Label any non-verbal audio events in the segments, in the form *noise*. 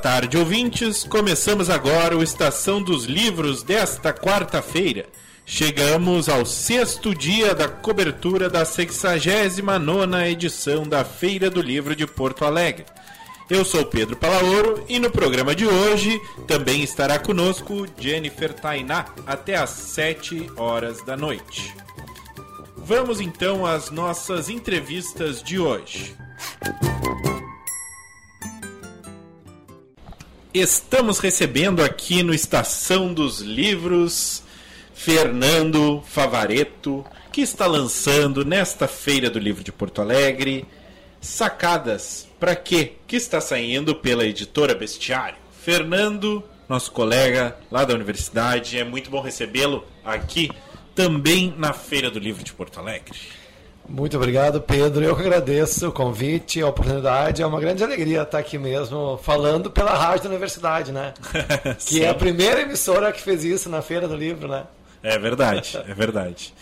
tarde, ouvintes. Começamos agora o Estação dos Livros desta quarta-feira. Chegamos ao sexto dia da cobertura da 69 edição da Feira do Livro de Porto Alegre. Eu sou Pedro Palaoro e no programa de hoje também estará conosco Jennifer Tainá até às 7 horas da noite. Vamos então às nossas entrevistas de hoje. Estamos recebendo aqui no Estação dos Livros Fernando Favareto, que está lançando nesta Feira do Livro de Porto Alegre Sacadas para quê? Que está saindo pela editora Bestiário. Fernando, nosso colega lá da universidade, é muito bom recebê-lo aqui também na Feira do Livro de Porto Alegre. Muito obrigado, Pedro. Eu que agradeço o convite, a oportunidade. É uma grande alegria estar aqui mesmo, falando pela rádio da universidade, né? *laughs* que é a primeira emissora que fez isso na Feira do Livro, né? É verdade, é verdade.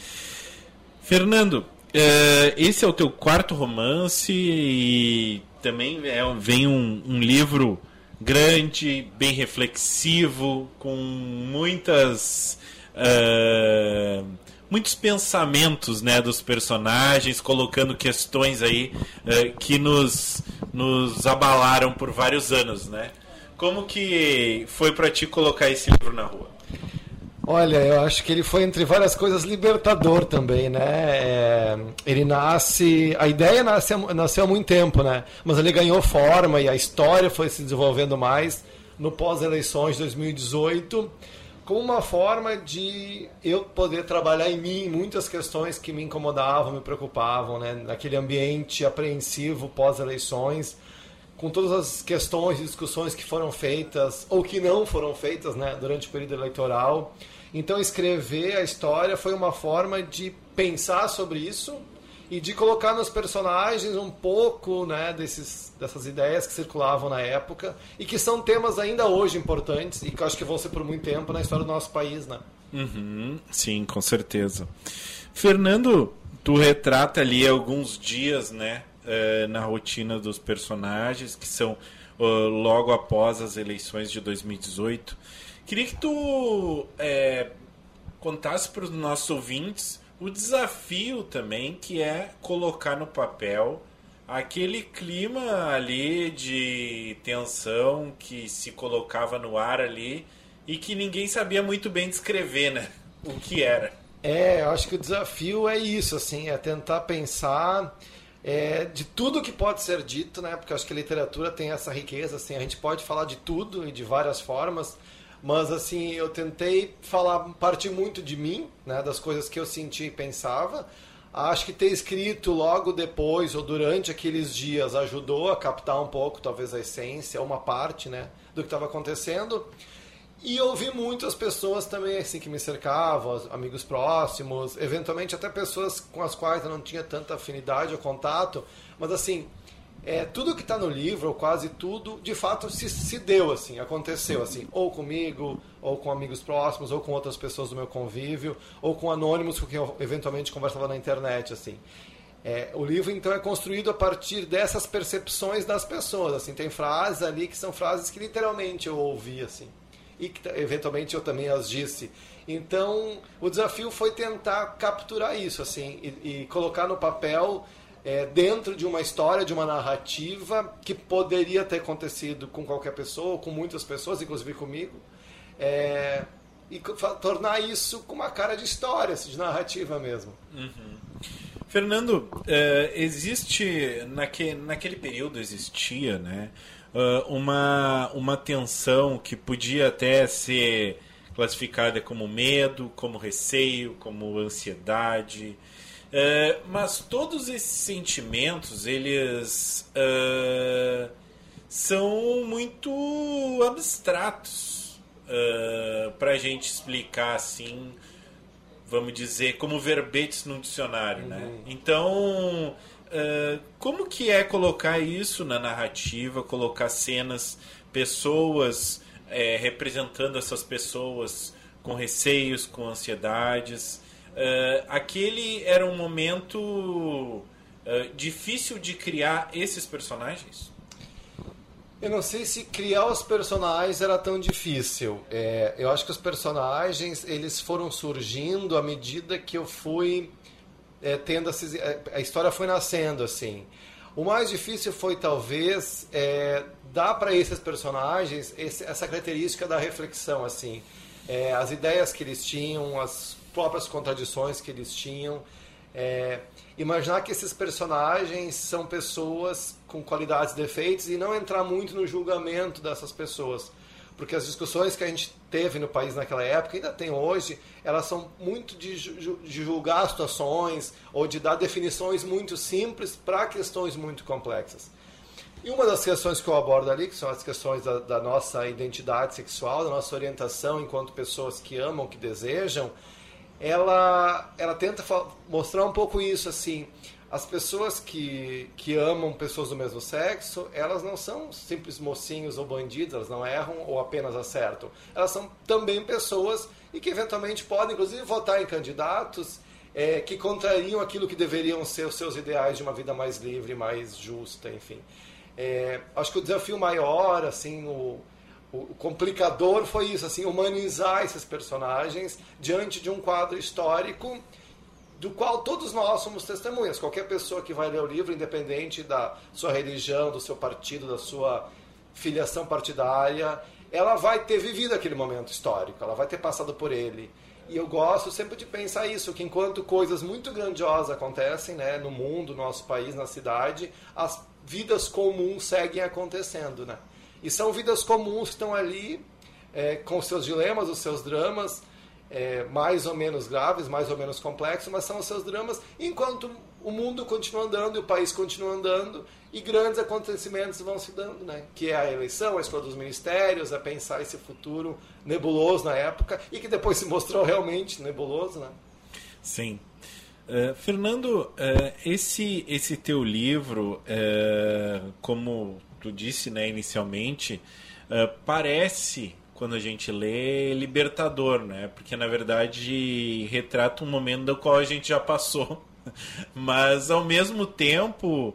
Fernando, eh, esse é o teu quarto romance e também é, vem um, um livro grande, bem reflexivo, com muitas. Uh, muitos pensamentos né, dos personagens, colocando questões aí uh, que nos, nos abalaram por vários anos. Né? Como que foi para ti colocar esse livro na rua? Olha, eu acho que ele foi entre várias coisas libertador também, né? É, ele nasce, a ideia nasce, nasceu há muito tempo, né? Mas ele ganhou forma e a história foi se desenvolvendo mais no pós-eleições de 2018, como uma forma de eu poder trabalhar em mim muitas questões que me incomodavam, me preocupavam, né? Naquele ambiente apreensivo pós-eleições com todas as questões e discussões que foram feitas ou que não foram feitas né, durante o período eleitoral. Então, escrever a história foi uma forma de pensar sobre isso e de colocar nos personagens um pouco né, desses, dessas ideias que circulavam na época e que são temas ainda hoje importantes e que eu acho que vão ser por muito tempo na história do nosso país. Né? Uhum, sim, com certeza. Fernando, tu retrata ali alguns dias né, eh, na rotina dos personagens que são uh, logo após as eleições de 2018. Queria que tu é, contasse para os nossos ouvintes o desafio também que é colocar no papel aquele clima ali de tensão que se colocava no ar ali e que ninguém sabia muito bem descrever, né? *laughs* O que era. É, eu acho que o desafio é isso, assim, é tentar pensar é, de tudo que pode ser dito, né? Porque eu acho que a literatura tem essa riqueza, assim, a gente pode falar de tudo e de várias formas, mas assim, eu tentei falar, partir muito de mim, né, das coisas que eu sentia e pensava. Acho que ter escrito logo depois ou durante aqueles dias ajudou a captar um pouco, talvez a essência, uma parte, né, do que estava acontecendo. E ouvi muitas pessoas também assim que me cercavam, amigos próximos, eventualmente até pessoas com as quais eu não tinha tanta afinidade ou contato, mas assim, é, tudo que está no livro, ou quase tudo, de fato se, se deu assim, aconteceu assim, ou comigo, ou com amigos próximos, ou com outras pessoas do meu convívio, ou com anônimos com quem eu eventualmente conversava na internet, assim. É, o livro então é construído a partir dessas percepções das pessoas, assim, tem frases ali que são frases que literalmente eu ouvi, assim, e que eventualmente eu também as disse. Então, o desafio foi tentar capturar isso, assim, e, e colocar no papel é, dentro de uma história, de uma narrativa que poderia ter acontecido com qualquer pessoa, com muitas pessoas, inclusive comigo, é, e tornar isso com uma cara de história, assim, de narrativa mesmo. Uhum. Fernando, uh, existe naque, naquele período existia, né, uh, uma uma tensão que podia até ser classificada como medo, como receio, como ansiedade. É, mas todos esses sentimentos, eles uh, são muito abstratos uh, para a gente explicar assim, vamos dizer, como verbetes num dicionário, né? uhum. né? Então, como que é colocar isso na narrativa, colocar cenas, pessoas é, representando essas pessoas com receios, com ansiedades? Uh, aquele era um momento uh, difícil de criar esses personagens? Eu não sei se criar os personagens era tão difícil. É, eu acho que os personagens eles foram surgindo à medida que eu fui é, tendo esses, a história foi nascendo assim. O mais difícil foi talvez é, dar para esses personagens esse, essa característica da reflexão assim, as ideias que eles tinham, as próprias contradições que eles tinham. É, imaginar que esses personagens são pessoas com qualidades defeitos e não entrar muito no julgamento dessas pessoas. Porque as discussões que a gente teve no país naquela época, ainda tem hoje, elas são muito de, de julgar situações ou de dar definições muito simples para questões muito complexas. E uma das questões que eu abordo ali, que são as questões da, da nossa identidade sexual, da nossa orientação enquanto pessoas que amam, que desejam, ela, ela tenta mostrar um pouco isso, assim. As pessoas que, que amam pessoas do mesmo sexo, elas não são simples mocinhos ou bandidos, elas não erram ou apenas acertam. Elas são também pessoas e que eventualmente podem, inclusive, votar em candidatos é, que contrariam aquilo que deveriam ser os seus ideais de uma vida mais livre, mais justa, enfim. É, acho que o desafio maior, assim, o, o complicador foi isso, assim, humanizar esses personagens diante de um quadro histórico do qual todos nós somos testemunhas. Qualquer pessoa que vai ler o livro, independente da sua religião, do seu partido, da sua filiação partidária, ela vai ter vivido aquele momento histórico, ela vai ter passado por ele. E eu gosto sempre de pensar isso, que enquanto coisas muito grandiosas acontecem né, no mundo, no nosso país, na cidade, as vidas comuns seguem acontecendo. Né? E são vidas comuns que estão ali é, com seus dilemas, os seus dramas, é, mais ou menos graves, mais ou menos complexos, mas são os seus dramas, enquanto o mundo continua andando e o país continua andando e grandes acontecimentos vão se dando, né? Que é a eleição, a escolha dos ministérios, a pensar esse futuro nebuloso na época e que depois se mostrou realmente nebuloso, né? Sim. Uh, Fernando, uh, esse esse teu livro, uh, como tu disse, né, inicialmente, parece quando a gente lê libertador, né? Porque na verdade retrata um momento do qual a gente já passou. *laughs* Mas ao mesmo tempo uh,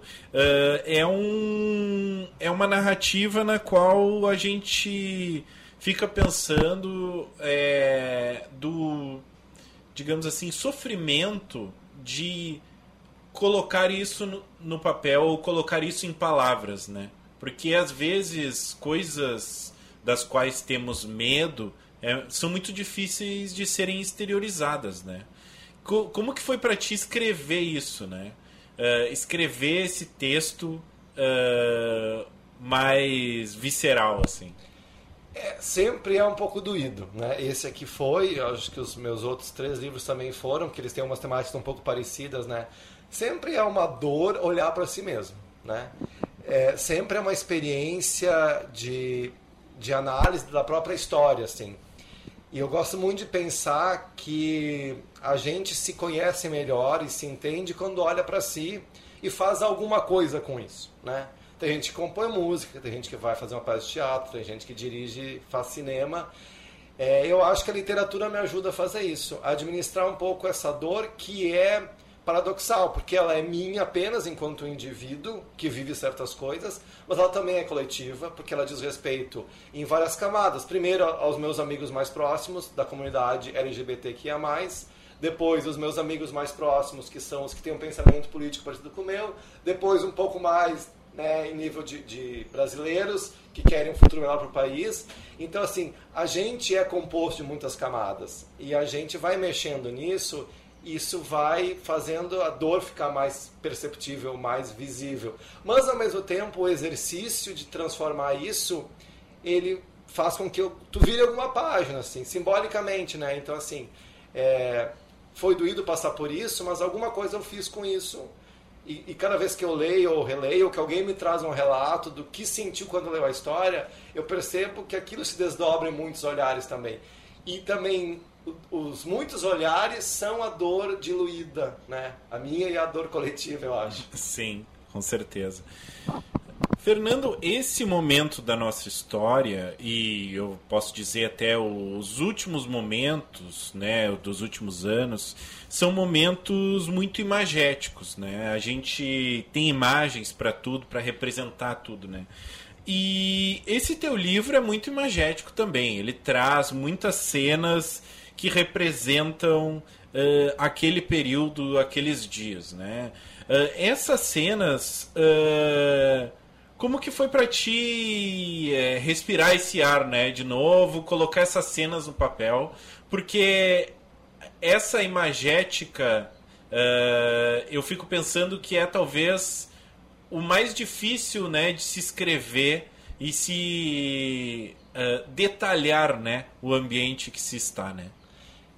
é, um, é uma narrativa na qual a gente fica pensando é, do, digamos assim, sofrimento de colocar isso no, no papel ou colocar isso em palavras, né? Porque às vezes coisas das quais temos medo é, são muito difíceis de serem exteriorizadas, né? Co como que foi para ti escrever isso, né? Uh, escrever esse texto uh, mais visceral, assim. É, sempre é um pouco doído, né? Esse aqui foi, acho que os meus outros três livros também foram, que eles têm umas temáticas um pouco parecidas, né? Sempre é uma dor olhar para si mesmo, né? É, sempre é uma experiência de de análise da própria história, assim. E eu gosto muito de pensar que a gente se conhece melhor e se entende quando olha para si e faz alguma coisa com isso, né? Tem gente que compõe música, tem gente que vai fazer uma peça de teatro, tem gente que dirige, faz cinema. É, eu acho que a literatura me ajuda a fazer isso, a administrar um pouco essa dor que é paradoxal, porque ela é minha apenas enquanto indivíduo que vive certas coisas, mas ela também é coletiva, porque ela diz respeito em várias camadas. Primeiro, aos meus amigos mais próximos da comunidade LGBTQIA, depois os meus amigos mais próximos, que são os que têm um pensamento político parecido com o meu, depois um pouco mais né, em nível de, de, brasileiros que querem um futuro melhor para o país. Então, assim, a gente é composto de muitas camadas e a gente vai mexendo nisso isso vai fazendo a dor ficar mais perceptível, mais visível. Mas ao mesmo tempo, o exercício de transformar isso, ele faz com que eu, tu vire alguma página, assim, simbolicamente, né? Então, assim, é, foi doído passar por isso, mas alguma coisa eu fiz com isso. E, e, cada vez que eu leio ou releio, ou que alguém me traz um relato do que sentiu quando leu a história, eu percebo que aquilo se desdobra em muitos olhares também. E também os muitos olhares são a dor diluída, né? A minha e a dor coletiva, eu acho. Sim, com certeza. Fernando, esse momento da nossa história e eu posso dizer até os últimos momentos, né, dos últimos anos, são momentos muito imagéticos, né? A gente tem imagens para tudo, para representar tudo, né? E esse teu livro é muito imagético também. Ele traz muitas cenas que representam uh, aquele período, aqueles dias, né? Uh, essas cenas, uh, como que foi para ti respirar esse ar, né? De novo, colocar essas cenas no papel, porque essa imagética, eu fico pensando que é talvez o mais difícil, né, de se escrever e se detalhar, né, o ambiente que se está, né?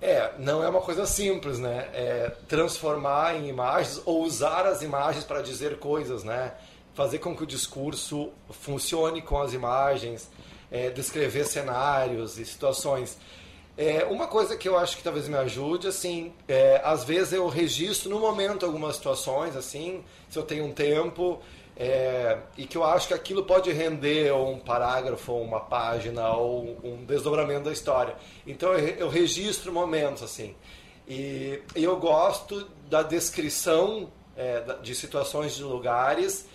É, não é uma coisa simples, né? É transformar em imagens ou usar as imagens para dizer coisas, né? Fazer com que o discurso funcione com as imagens, é, descrever cenários e situações. É, uma coisa que eu acho que talvez me ajude, assim, é, às vezes eu registro no momento algumas situações, assim, se eu tenho um tempo, é, e que eu acho que aquilo pode render um parágrafo, uma página, ou um desdobramento da história. Então eu, eu registro momentos assim. E, e, eu gosto da descrição é, de situações de lugares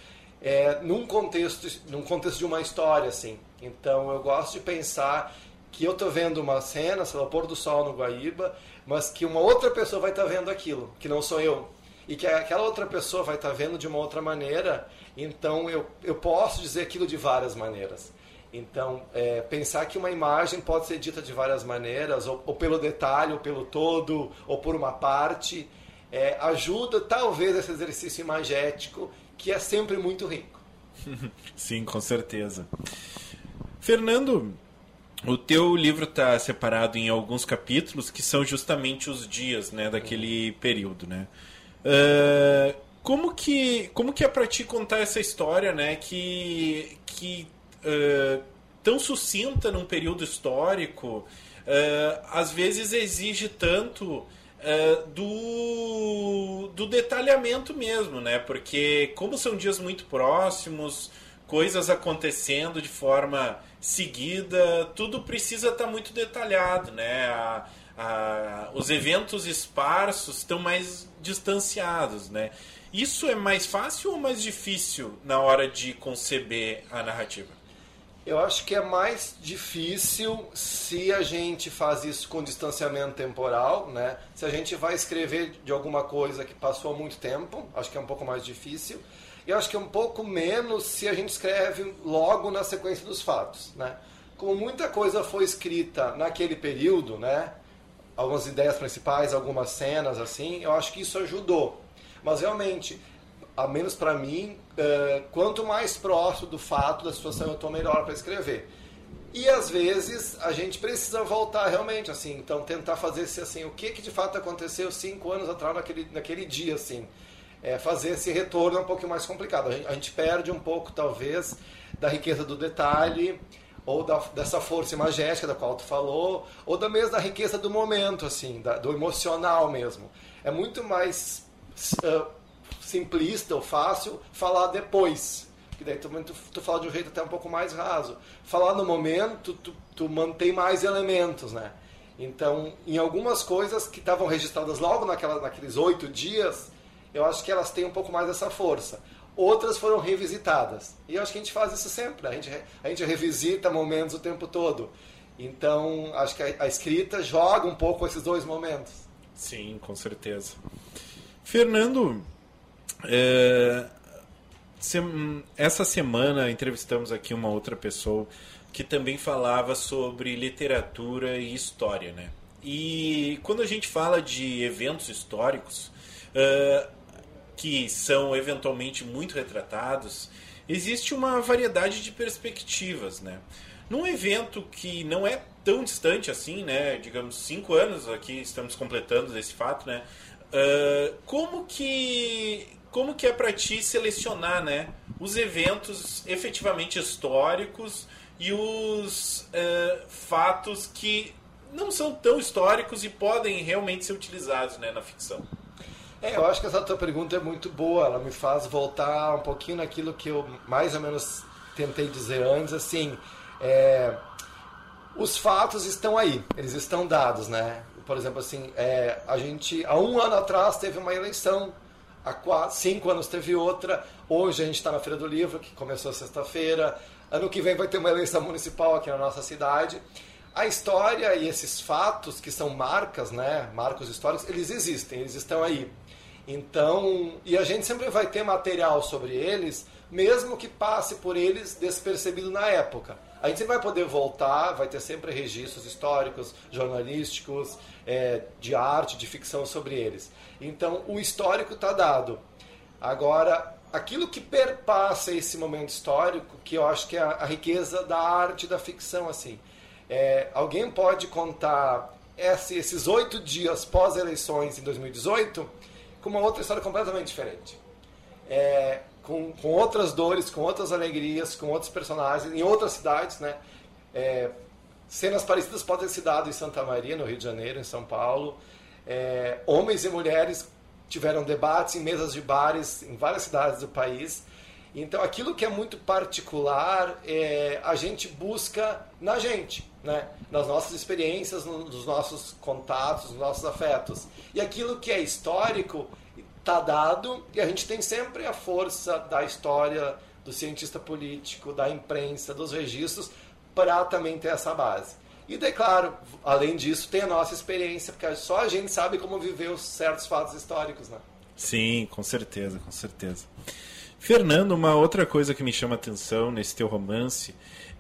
é, num contexto num contexto de uma história assim. Então eu gosto de pensar que eu estou vendo uma cena, sei lá, o pôr do sol no Guaíba, mas que uma outra pessoa vai estar tá vendo aquilo, que não sou eu. E que aquela outra pessoa vai estar tá vendo de uma outra maneira então eu, eu posso dizer aquilo de várias maneiras. Então, é, pensar que uma imagem pode ser dita de várias maneiras, ou, ou pelo detalhe, ou pelo todo, ou por uma parte, é, ajuda talvez esse exercício imagético, que é sempre muito rico. *laughs* Sim, com certeza. Fernando, o teu livro está separado em alguns capítulos que são justamente os dias né, daquele período. Né? Uh, como que, como que é para ti contar essa história, né? Que, que uh, tão sucinta num período histórico, uh, às vezes exige tanto uh, do, do detalhamento mesmo, né? Porque como são dias muito próximos, coisas acontecendo de forma seguida, tudo precisa estar tá muito detalhado, né? A, a, os eventos esparsos estão mais distanciados, né? Isso é mais fácil ou mais difícil na hora de conceber a narrativa? Eu acho que é mais difícil se a gente faz isso com distanciamento temporal, né? Se a gente vai escrever de alguma coisa que passou há muito tempo, acho que é um pouco mais difícil. E acho que é um pouco menos se a gente escreve logo na sequência dos fatos, né? Como muita coisa foi escrita naquele período, né? Algumas ideias principais, algumas cenas assim, eu acho que isso ajudou. Mas realmente, a menos para mim, uh, quanto mais próximo do fato da situação eu estou, melhor para escrever. E às vezes a gente precisa voltar realmente, assim, então tentar fazer esse assim, o que, que de fato aconteceu cinco anos atrás naquele, naquele dia, assim. É, fazer esse retorno é um pouco mais complicado. A gente, a gente perde um pouco, talvez, da riqueza do detalhe, ou da, dessa força imagética da qual tu falou, ou da mesma riqueza do momento, assim, da, do emocional mesmo. É muito mais uh, simplista ou fácil falar depois. Que daí tu, tu, tu fala de um jeito até um pouco mais raso. Falar no momento, tu, tu mantém mais elementos, né? Então, em algumas coisas que estavam registradas logo naquela, naqueles oito dias, eu acho que elas têm um pouco mais essa força. Outras foram revisitadas. E eu acho que a gente faz isso sempre. A gente, a gente revisita momentos o tempo todo. Então, acho que a, a escrita joga um pouco esses dois momentos. Sim, com certeza. Fernando, é, essa semana entrevistamos aqui uma outra pessoa que também falava sobre literatura e história, né? E quando a gente fala de eventos históricos uh, que são eventualmente muito retratados, existe uma variedade de perspectivas, né? Num evento que não é tão distante assim, né? Digamos cinco anos aqui estamos completando desse fato, né? Uh, como que como que é para ti selecionar, né, os eventos efetivamente históricos e os uh, fatos que não são tão históricos e podem realmente ser utilizados, né, na ficção? É, eu acho que essa tua pergunta é muito boa. Ela me faz voltar um pouquinho naquilo que eu mais ou menos tentei dizer antes, assim. É, os fatos estão aí, eles estão dados, né? Por exemplo, assim, é, a gente há um ano atrás teve uma eleição, há quatro, cinco anos teve outra, hoje a gente está na Feira do Livro, que começou sexta-feira, Ano que vem vai ter uma eleição municipal aqui na nossa cidade. A história e esses fatos que são marcas, né, marcos históricos, eles existem, eles estão aí. Então, e a gente sempre vai ter material sobre eles, mesmo que passe por eles despercebido na época. A gente vai poder voltar, vai ter sempre registros históricos, jornalísticos, é, de arte, de ficção sobre eles. Então, o histórico está dado. Agora, aquilo que perpassa esse momento histórico, que eu acho que é a, a riqueza da arte da ficção, assim. É, alguém pode contar esse, esses oito dias pós-eleições em 2018 com uma outra história completamente diferente. É, com, com outras dores, com outras alegrias, com outros personagens, em outras cidades, né? É, cenas parecidas podem ser dadas em Santa Maria, no Rio de Janeiro, em São Paulo. É, homens e mulheres tiveram debates em mesas de bares em várias cidades do país. Então, aquilo que é muito particular, é, a gente busca na gente, né? nas nossas experiências, nos nossos contatos, nos nossos afetos. E aquilo que é histórico está dado e a gente tem sempre a força da história, do cientista político, da imprensa, dos registros, para também ter essa base. E daí, claro, além disso, tem a nossa experiência, porque só a gente sabe como viver os certos fatos históricos, né? Sim, com certeza, com certeza. Fernando, uma outra coisa que me chama atenção nesse teu romance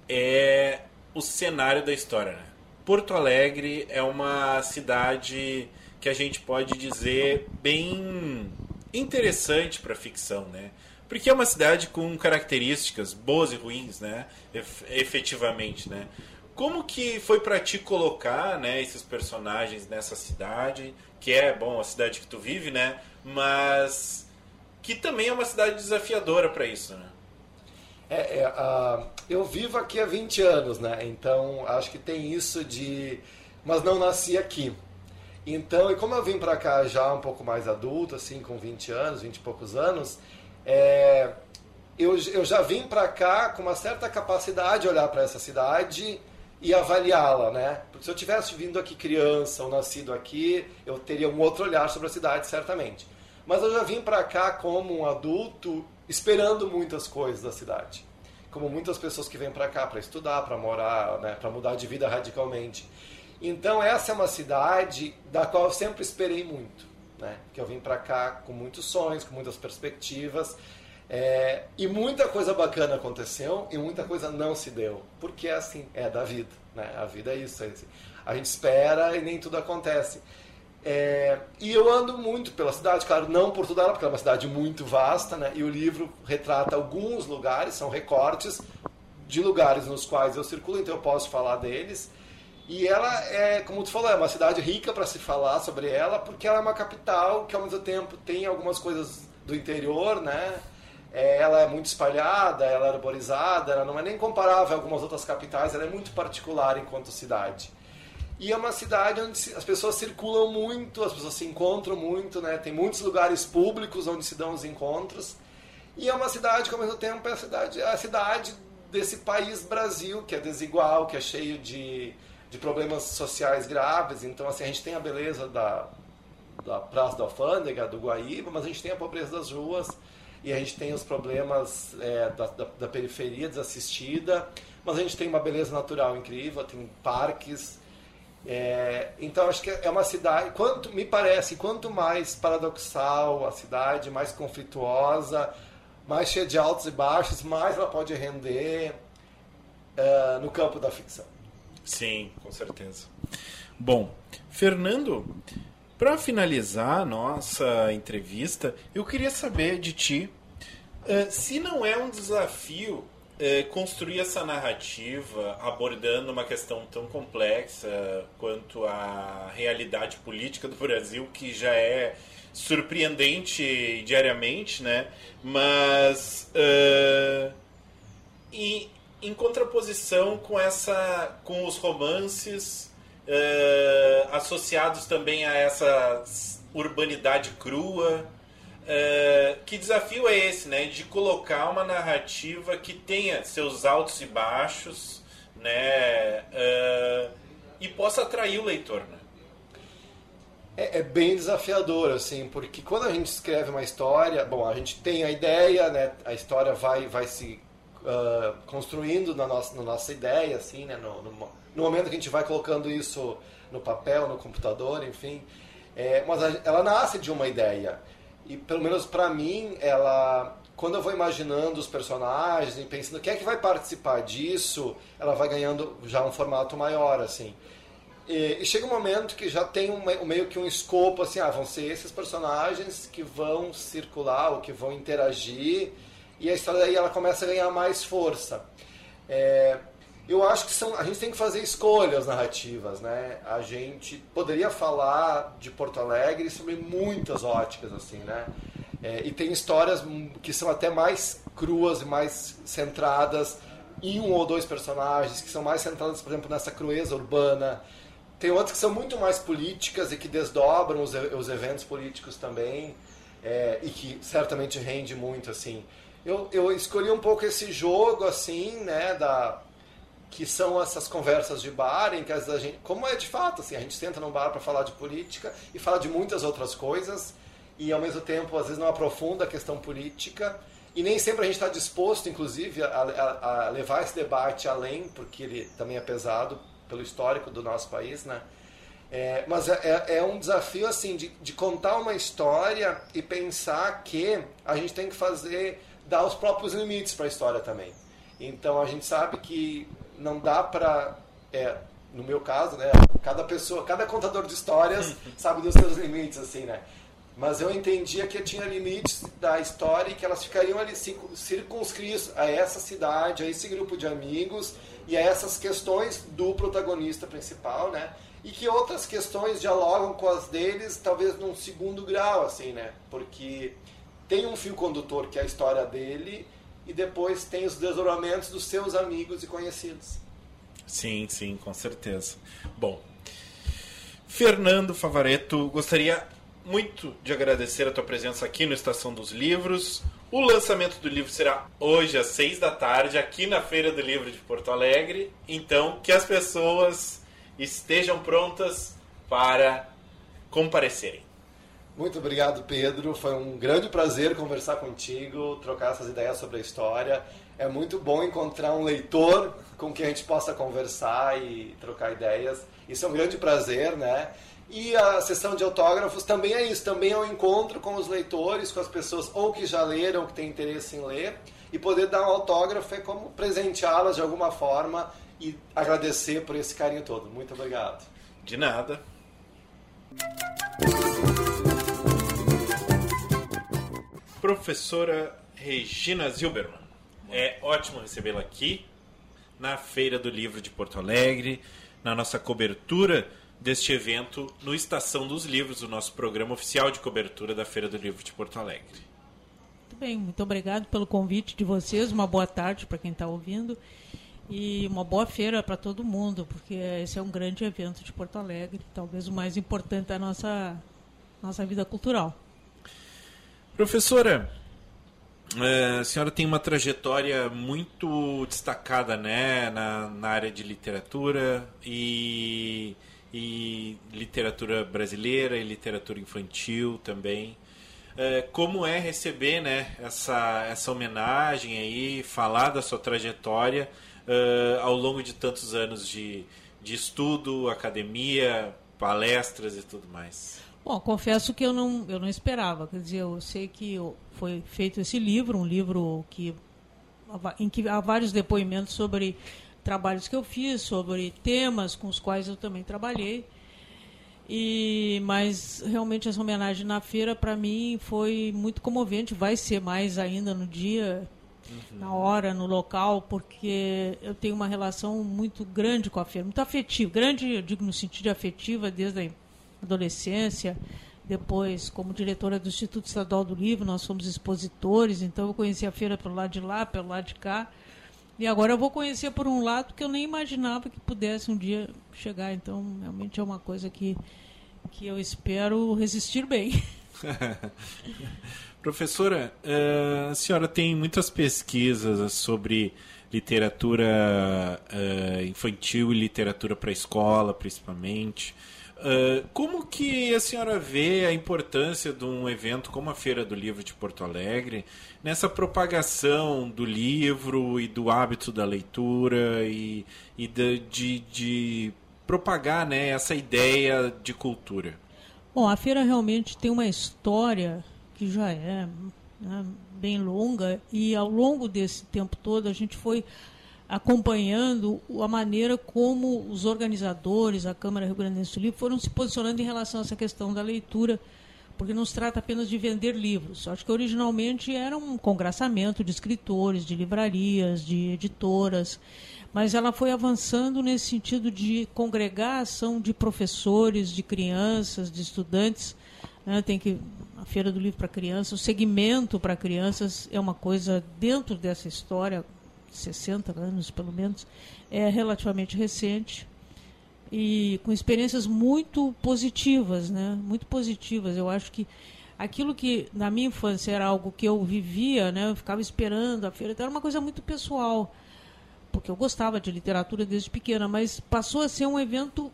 é o cenário da história. Né? Porto Alegre é uma cidade que a gente pode dizer bem interessante para ficção, né? Porque é uma cidade com características boas e ruins, né? efetivamente, né? Como que foi para ti colocar, né, esses personagens nessa cidade, que é, bom, a cidade que tu vive, né? Mas que também é uma cidade desafiadora para isso, né? É, é uh, eu vivo aqui há 20 anos, né? Então acho que tem isso de. Mas não nasci aqui. Então, e como eu vim para cá já um pouco mais adulto, assim, com 20 anos, 20 e poucos anos, é, eu, eu já vim para cá com uma certa capacidade de olhar para essa cidade e avaliá-la, né? Porque se eu tivesse vindo aqui criança ou nascido aqui, eu teria um outro olhar sobre a cidade, certamente. Mas eu já vim para cá como um adulto esperando muitas coisas da cidade. Como muitas pessoas que vêm para cá para estudar, para morar, né, para mudar de vida radicalmente. Então essa é uma cidade da qual eu sempre esperei muito, né? Que eu vim para cá com muitos sonhos, com muitas perspectivas, é, e muita coisa bacana aconteceu e muita coisa não se deu, porque é assim é da vida, né? A vida é isso, é assim. a gente espera e nem tudo acontece. É, e eu ando muito pela cidade, claro, não por toda ela, porque é uma cidade muito vasta, né? E o livro retrata alguns lugares, são recortes de lugares nos quais eu circulo, então eu posso falar deles. E ela é, como tu falou, é uma cidade rica para se falar sobre ela, porque ela é uma capital que ao mesmo tempo tem algumas coisas do interior, né? É, ela é muito espalhada, ela é arborizada, ela não é nem comparável a algumas outras capitais, ela é muito particular enquanto cidade. E é uma cidade onde as pessoas circulam muito, as pessoas se encontram muito, né? Tem muitos lugares públicos onde se dão os encontros. E é uma cidade que ao mesmo tempo é a cidade, é a cidade desse país Brasil, que é desigual, que é cheio de de problemas sociais graves. Então, assim, a gente tem a beleza da, da Praça da Alfândega, do Guaíba, mas a gente tem a pobreza das ruas e a gente tem os problemas é, da, da, da, periferia desassistida, mas a gente tem uma beleza natural incrível, tem parques. É, então, acho que é uma cidade, quanto me parece, quanto mais paradoxal a cidade, mais conflituosa, mais cheia de altos e baixos, mais ela pode render é, no campo da ficção. Sim, com certeza. Bom, Fernando, para finalizar a nossa entrevista, eu queria saber de ti uh, se não é um desafio uh, construir essa narrativa abordando uma questão tão complexa quanto a realidade política do Brasil, que já é surpreendente diariamente, né? Mas uh, e em contraposição com essa com os romances uh, associados também a essa urbanidade crua uh, que desafio é esse né? De colocar uma narrativa que tenha seus altos e baixos né? Uh, e possa atrair o leitor né? é, é, bem desafiador assim porque quando a gente escreve uma história bom a gente tem a ideia né? A história vai vai se uh, construindo na nossa, na nossa ideia, assim, né? No, no, no, momento que a gente vai colocando isso no papel, no computador, enfim. É, mas a, ela nasce de uma ideia. E pelo menos para mim, ela quando eu vou imaginando os personagens e pensando quem é que vai participar disso, ela vai ganhando já um formato maior, assim. E, e chega um momento que já tem um, meio que um escopo, assim, ah, vão ser esses personagens que vão circular ou que vão interagir, e a história daí ela começa a ganhar mais força. É, eu acho que são, a gente tem que fazer escolhas narrativas, né? A gente poderia falar de Porto Alegre sobre muitas óticas, assim, né? É, e tem histórias que são até mais cruas e mais centradas em um ou dois personagens, que são mais centradas, por exemplo, nessa crueza urbana. Tem outras que são muito mais políticas e que desdobram os, os eventos políticos também, é, e que certamente rende muito, assim. Eu, eu escolhi um pouco esse jogo, assim, né, da que são essas conversas de bar em que a gente, como é de fato, assim, a gente senta num bar para falar de política e fala de muitas outras coisas e ao mesmo tempo às vezes não aprofunda a questão política e nem sempre a gente está disposto, inclusive, a, a, a, levar esse debate além, porque ele também é pesado pelo histórico do nosso país, né? É, mas é, é, é um desafio assim de, de contar uma história e pensar que a gente tem que fazer dar os próprios limites para a história também. Então a gente sabe que não dá para é, no meu caso, né? Cada pessoa, cada contador de histórias sabe dos seus limites, assim, né? Mas eu entendia que tinha limites da história e que elas ficariam ali circunscritas a essa cidade, a esse grupo de amigos e a essas questões do protagonista principal, né? E que outras questões dialogam com as deles, talvez num segundo grau, assim, né? Porque tem um fio condutor que é a história dele e depois tem os desdobramentos dos seus amigos e conhecidos. Sim, sim, com certeza. Bom, Fernando Favareto, gostaria muito de agradecer a tua presença aqui no Estação dos Livros. O lançamento do livro será hoje às seis da tarde, aqui na Feira do Livro de Porto Alegre. Então, que as pessoas estejam prontas para comparecerem. Muito obrigado, Pedro. Foi um grande prazer conversar contigo, trocar essas ideias sobre a história. É muito bom encontrar um leitor com quem a gente possa conversar e trocar ideias. Isso é um grande prazer, né? E a sessão de autógrafos também é isso, também é um encontro com os leitores, com as pessoas ou que já leram, que têm interesse em ler, e poder dar um autógrafo é como presenteá-las de alguma forma e agradecer por esse carinho todo. Muito obrigado. De nada. Professora Regina Zilberman, é ótimo recebê-la aqui na Feira do Livro de Porto Alegre, na nossa cobertura deste evento no Estação dos Livros, o nosso programa oficial de cobertura da Feira do Livro de Porto Alegre. Muito bem, muito obrigado pelo convite de vocês. Uma boa tarde para quem está ouvindo e uma boa feira para todo mundo, porque esse é um grande evento de Porto Alegre, talvez o mais importante da nossa, nossa vida cultural. Professora, é, a senhora tem uma trajetória muito destacada né, na, na área de literatura e e literatura brasileira e literatura infantil também. É, como é receber né, essa, essa homenagem aí, falar da sua trajetória uh, ao longo de tantos anos de, de estudo, academia, palestras e tudo mais? Bom, confesso que eu não, eu não esperava. Quer dizer, eu sei que foi feito esse livro, um livro que, em que há vários depoimentos sobre trabalhos que eu fiz, sobre temas com os quais eu também trabalhei. E, mas realmente essa homenagem na feira para mim foi muito comovente, vai ser mais ainda no dia, uhum. na hora, no local, porque eu tenho uma relação muito grande com a feira, muito afetiva, grande, eu digo no sentido de afetiva desde a adolescência, depois como diretora do Instituto Estadual do Livro, nós fomos expositores, então eu conheci a feira pelo lado de lá, pelo lado de cá. E agora eu vou conhecer por um lado que eu nem imaginava que pudesse um dia chegar. Então, realmente é uma coisa que, que eu espero resistir bem. *laughs* Professora, eh, a senhora tem muitas pesquisas sobre literatura eh, infantil e literatura para escola, principalmente. Uh, como que a senhora vê a importância de um evento como a Feira do Livro de Porto Alegre nessa propagação do livro e do hábito da leitura e, e de, de, de propagar né, essa ideia de cultura? Bom, a feira realmente tem uma história que já é né, bem longa e ao longo desse tempo todo a gente foi acompanhando a maneira como os organizadores, a Câmara Rio Grande do Livro, foram se posicionando em relação a essa questão da leitura, porque não se trata apenas de vender livros. Acho que originalmente era um congraçamento de escritores, de livrarias, de editoras, mas ela foi avançando nesse sentido de congregar a ação de professores, de crianças, de estudantes. Né? Tem que a Feira do Livro para Crianças, o segmento para crianças é uma coisa dentro dessa história 60 anos pelo menos, é relativamente recente e com experiências muito positivas, né? Muito positivas. Eu acho que aquilo que na minha infância era algo que eu vivia, né? Eu ficava esperando a feira, então era uma coisa muito pessoal, porque eu gostava de literatura desde pequena, mas passou a ser um evento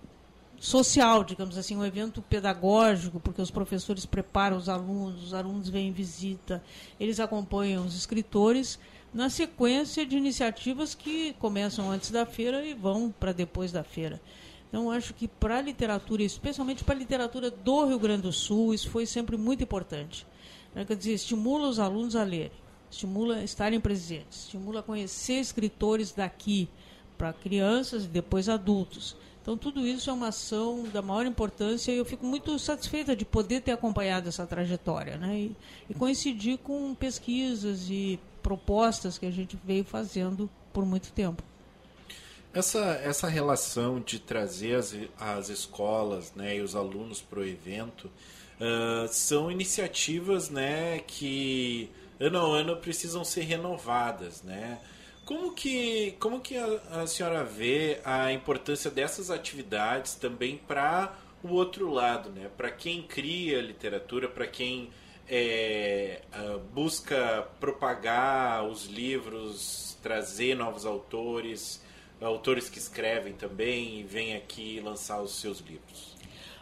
social, digamos assim, um evento pedagógico, porque os professores preparam os alunos, os alunos vêm em visita, eles acompanham os escritores na sequência de iniciativas que começam antes da feira e vão para depois da feira. Então, acho que para a literatura, especialmente para a literatura do Rio Grande do Sul, isso foi sempre muito importante. Né? Quer dizer, estimula os alunos a lerem, estimula a estarem presentes, estimula a conhecer escritores daqui, para crianças e depois adultos. Então, tudo isso é uma ação da maior importância e eu fico muito satisfeita de poder ter acompanhado essa trajetória né? e, e coincidir com pesquisas e propostas que a gente veio fazendo por muito tempo. Essa, essa relação de trazer as, as escolas né, e os alunos para o evento uh, são iniciativas né, que ano a ano precisam ser renovadas. Né? Como que, como que a, a senhora vê a importância dessas atividades também para o outro lado, né? para quem cria literatura, para quem é, busca propagar os livros, trazer novos autores, autores que escrevem também e vêm aqui lançar os seus livros?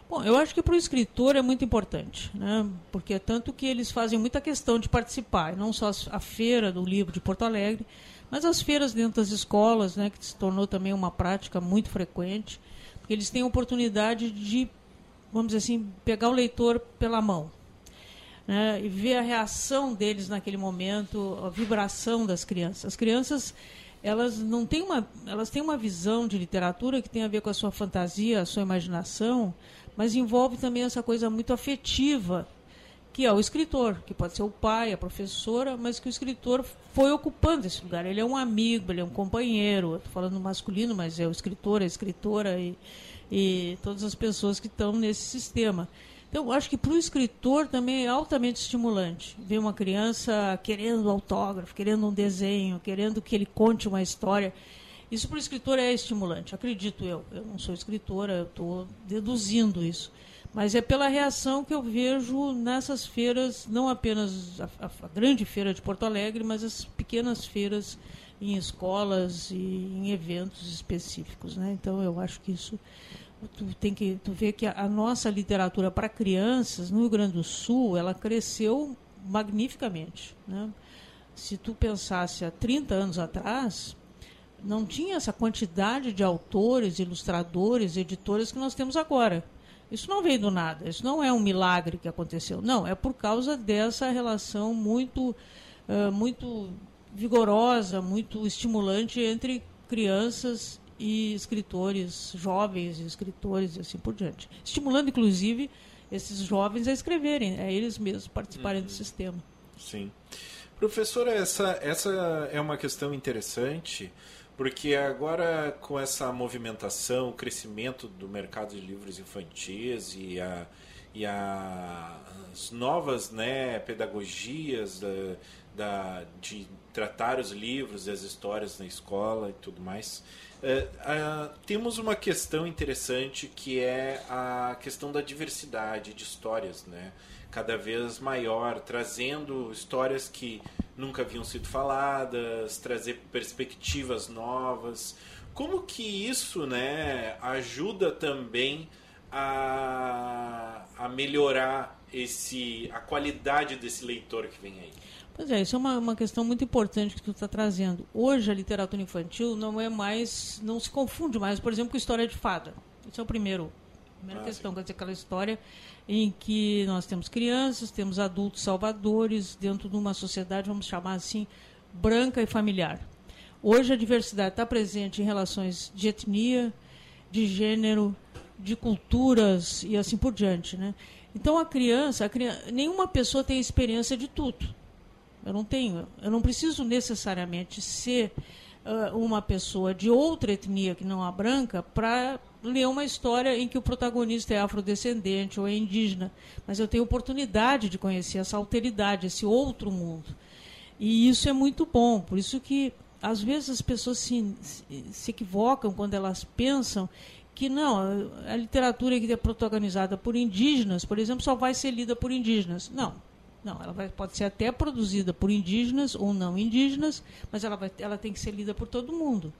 Bom, eu acho que para o escritor é muito importante, né? porque é tanto que eles fazem muita questão de participar, não só a feira do livro de Porto Alegre, mas as feiras dentro das escolas, né, que se tornou também uma prática muito frequente, porque eles têm a oportunidade de, vamos dizer assim, pegar o leitor pela mão, né, e ver a reação deles naquele momento, a vibração das crianças. As crianças elas não têm uma elas têm uma visão de literatura que tem a ver com a sua fantasia, a sua imaginação, mas envolve também essa coisa muito afetiva que é o escritor, que pode ser o pai, a professora, mas que o escritor foi ocupando esse lugar. Ele é um amigo, ele é um companheiro. Estou falando masculino, mas é o escritor, a escritora e, e todas as pessoas que estão nesse sistema. Então, acho que para o escritor também é altamente estimulante ver uma criança querendo autógrafo, querendo um desenho, querendo que ele conte uma história. Isso para o escritor é estimulante, acredito eu. Eu não sou escritora, eu estou deduzindo isso. Mas é pela reação que eu vejo nessas feiras, não apenas a, a, grande feira de Porto Alegre, mas as pequenas feiras em escolas e em eventos específicos. Né? Então, eu acho que isso tu tem que tu vê que a, nossa literatura para crianças no Rio Grande do Sul ela cresceu magnificamente né? se tu pensasse há 30 anos atrás não tinha essa quantidade de autores ilustradores editores que nós temos agora isso não veio do nada isso não é um milagre que aconteceu não é por causa dessa relação muito uh, muito vigorosa muito estimulante entre crianças e escritores jovens, escritores e assim por diante. Estimulando, inclusive, esses jovens a escreverem, a eles mesmos participarem uhum. do sistema. Sim. Professora, essa, essa é uma questão interessante, porque agora com essa movimentação, o crescimento do mercado de livros infantis e, a, e a, as novas né, pedagogias da, da, de tratar os livros e as histórias na escola e tudo mais, é, temos uma questão interessante que é a questão da diversidade de histórias, né? Cada vez maior, trazendo histórias que nunca haviam sido faladas, trazer perspectivas novas. Como que isso, né, ajuda também a, a melhorar esse, a qualidade desse leitor que vem aí? Pois é, isso é uma, uma questão muito importante que tu está trazendo. Hoje a literatura infantil não é mais, não se confunde mais, por exemplo, com história de fada. Isso é o primeiro, a primeira ah, questão, sim. quer dizer, aquela história em que nós temos crianças, temos adultos salvadores dentro de uma sociedade, vamos chamar assim, branca e familiar. Hoje a diversidade está presente em relações de etnia, de gênero, de culturas e assim por diante, né? Então a criança, a criança, nenhuma pessoa tem experiência de tudo. Eu não tenho, eu não preciso necessariamente ser uh, uma pessoa de outra etnia que não a branca para ler uma história em que o protagonista é afrodescendente ou é indígena, mas eu tenho oportunidade de conhecer essa alteridade, esse outro mundo. E isso é muito bom, por isso que às vezes as pessoas se, se equivocam quando elas pensam que não, a literatura que é protagonizada por indígenas, por exemplo, só vai ser lida por indígenas. Não, não, ela vai, pode ser até produzida por indígenas ou não indígenas, mas ela, vai, ela tem que ser lida por todo mundo.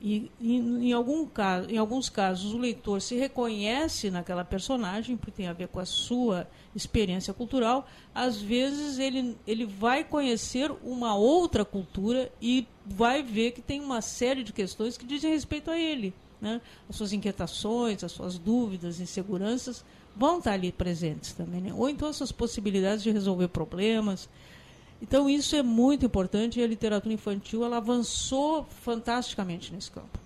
E em, em, algum caso, em alguns casos o leitor se reconhece naquela personagem, porque tem a ver com a sua experiência cultural. Às vezes ele, ele vai conhecer uma outra cultura e vai ver que tem uma série de questões que dizem respeito a ele né? as suas inquietações, as suas dúvidas, inseguranças vão estar ali presentes também. Né? Ou então as suas possibilidades de resolver problemas. Então isso é muito importante e a literatura infantil ela avançou fantasticamente nesse campo.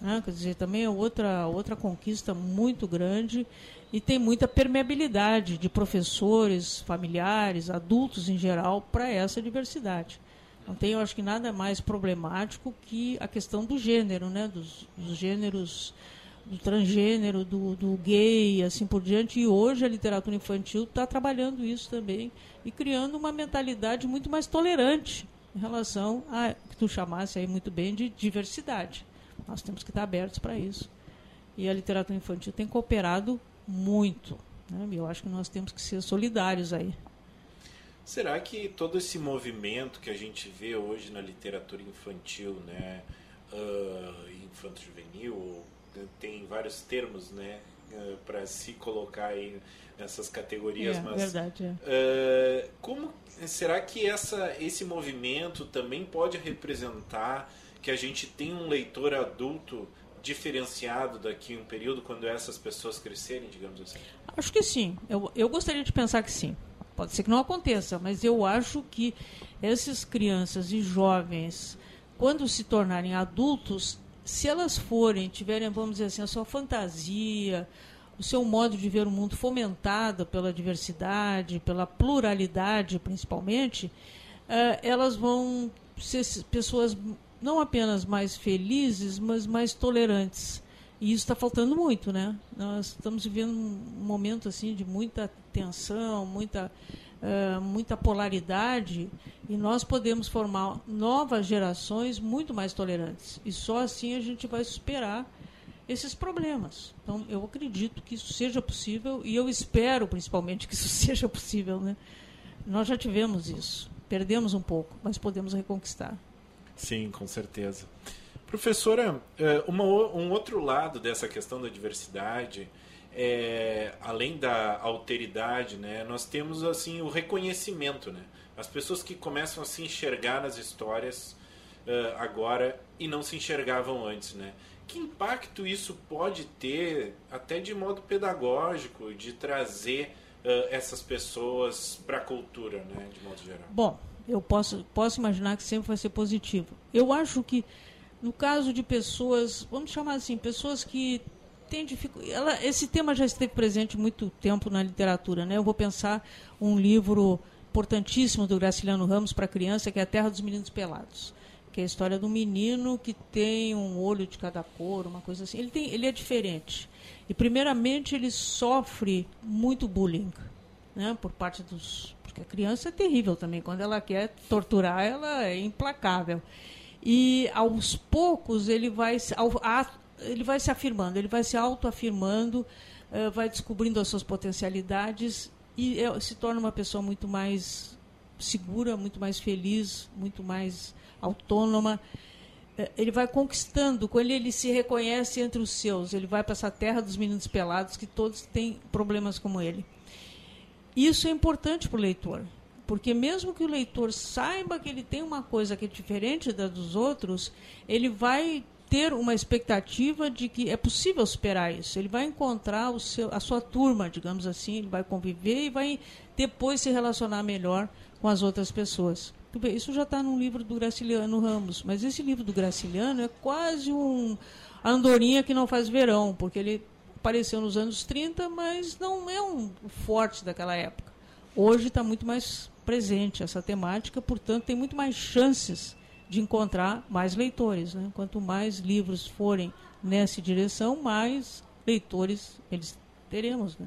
Né? Quer dizer, também é outra, outra conquista muito grande e tem muita permeabilidade de professores, familiares, adultos em geral para essa diversidade. Não tem, eu acho que nada mais problemático que a questão do gênero, né? Dos, dos gêneros, do transgênero, do, do gay, assim por diante. E hoje a literatura infantil está trabalhando isso também e criando uma mentalidade muito mais tolerante em relação a que tu chamasse aí muito bem de diversidade. Nós temos que estar abertos para isso. E a literatura infantil tem cooperado muito. Né? Eu acho que nós temos que ser solidários aí. Será que todo esse movimento que a gente vê hoje na literatura infantil, né, uh, infanto-juvenil, tem vários termos, né, uh, para se colocar aí nessas categorias, é, mas verdade, é. uh, como será que essa, esse movimento também pode representar que a gente tem um leitor adulto diferenciado daqui a um período quando essas pessoas crescerem, digamos assim? Acho que sim. Eu, eu gostaria de pensar que sim. Pode ser que não aconteça, mas eu acho que essas crianças e jovens, quando se tornarem adultos, se elas forem, tiverem, vamos dizer assim, a sua fantasia, o seu modo de ver o mundo fomentado pela diversidade, pela pluralidade, principalmente, uh, elas vão ser pessoas não apenas mais felizes, mas mais tolerantes. E isso está faltando muito, né? Nós estamos vivendo um momento assim de muita tensão, muita, uh, muita polaridade, e nós podemos formar novas gerações muito mais tolerantes. E só assim a gente vai superar esses problemas. Então, eu acredito que isso seja possível e eu espero, principalmente, que isso *laughs* seja possível, né? Nós já tivemos isso, perdemos um pouco, mas podemos reconquistar. Sim, com certeza. Professora, é, uma, um outro lado dessa questão da diversidade, é, além da alteridade, né, nós temos assim o reconhecimento, né? As pessoas que começam a se enxergar nas histórias uh, agora e não se enxergavam antes, né? Que impacto isso pode ter, até de modo pedagógico, de trazer uh, essas pessoas para a cultura, né, de modo geral? Bom, eu posso, posso imaginar que sempre vai ser positivo. Eu acho que no caso de pessoas, vamos chamar assim, pessoas que têm dificuldade. Esse tema já esteve presente muito tempo na literatura. Né? Eu vou pensar um livro importantíssimo do Graciliano Ramos para criança, que é A Terra dos Meninos Pelados. Que é a história do menino que tem um olho de cada cor, uma coisa assim. Ele, tem, ele é diferente. E, primeiramente, ele sofre muito bullying né, por parte dos. Porque a criança é terrível também. Quando ela quer torturar, ela é implacável. E aos poucos ele vai, ele vai se afirmando, ele vai se autoafirmando, uh, vai descobrindo as suas potencialidades e se torna uma pessoa muito mais segura, muito mais feliz, muito mais autônoma. é, ele vai conquistando, com ele ele se reconhece entre os seus, ele vai para essa terra dos meninos pelados que todos têm problemas como ele. Isso é importante para o leitor, porque mesmo que o leitor saiba que ele tem uma coisa que é diferente da dos outros, ele vai ter uma expectativa de que é possível superar isso. Ele vai encontrar o seu, a sua turma, digamos assim, ele vai conviver e vai depois se relacionar melhor com as outras pessoas. Isso já está no livro do Graciliano Ramos, mas esse livro do Graciliano é quase um andorinha que não faz verão, porque ele apareceu nos anos 30, mas não é um forte daquela época. Hoje está muito mais presente essa temática, portanto, tem muito mais chances de encontrar mais leitores. Né? Quanto mais livros forem nessa direção, mais leitores eles teremos. Né?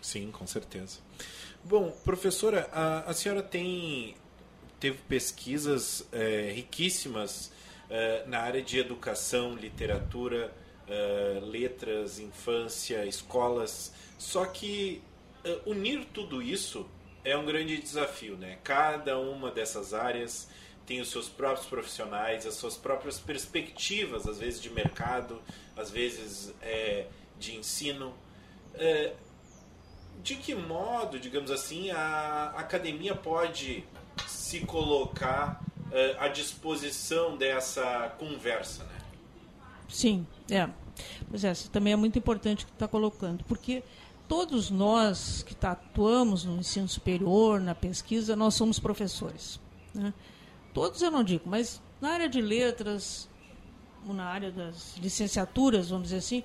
Sim, com certeza. Bom, professora, a, a senhora tem teve pesquisas é, riquíssimas é, na área de educação, literatura, é, letras, infância, escolas. Só que unir tudo isso é um grande desafio, né? Cada uma dessas áreas tem os seus próprios profissionais, as suas próprias perspectivas, às vezes de mercado, às vezes é, de ensino. É, de que modo, digamos assim, a academia pode se colocar uh, à disposição dessa conversa, né? Sim, é. Pois é, isso também é muito importante que está colocando, porque todos nós que tá, atuamos no ensino superior, na pesquisa, nós somos professores. Né? Todos eu não digo, mas na área de letras, na área das licenciaturas, vamos dizer assim,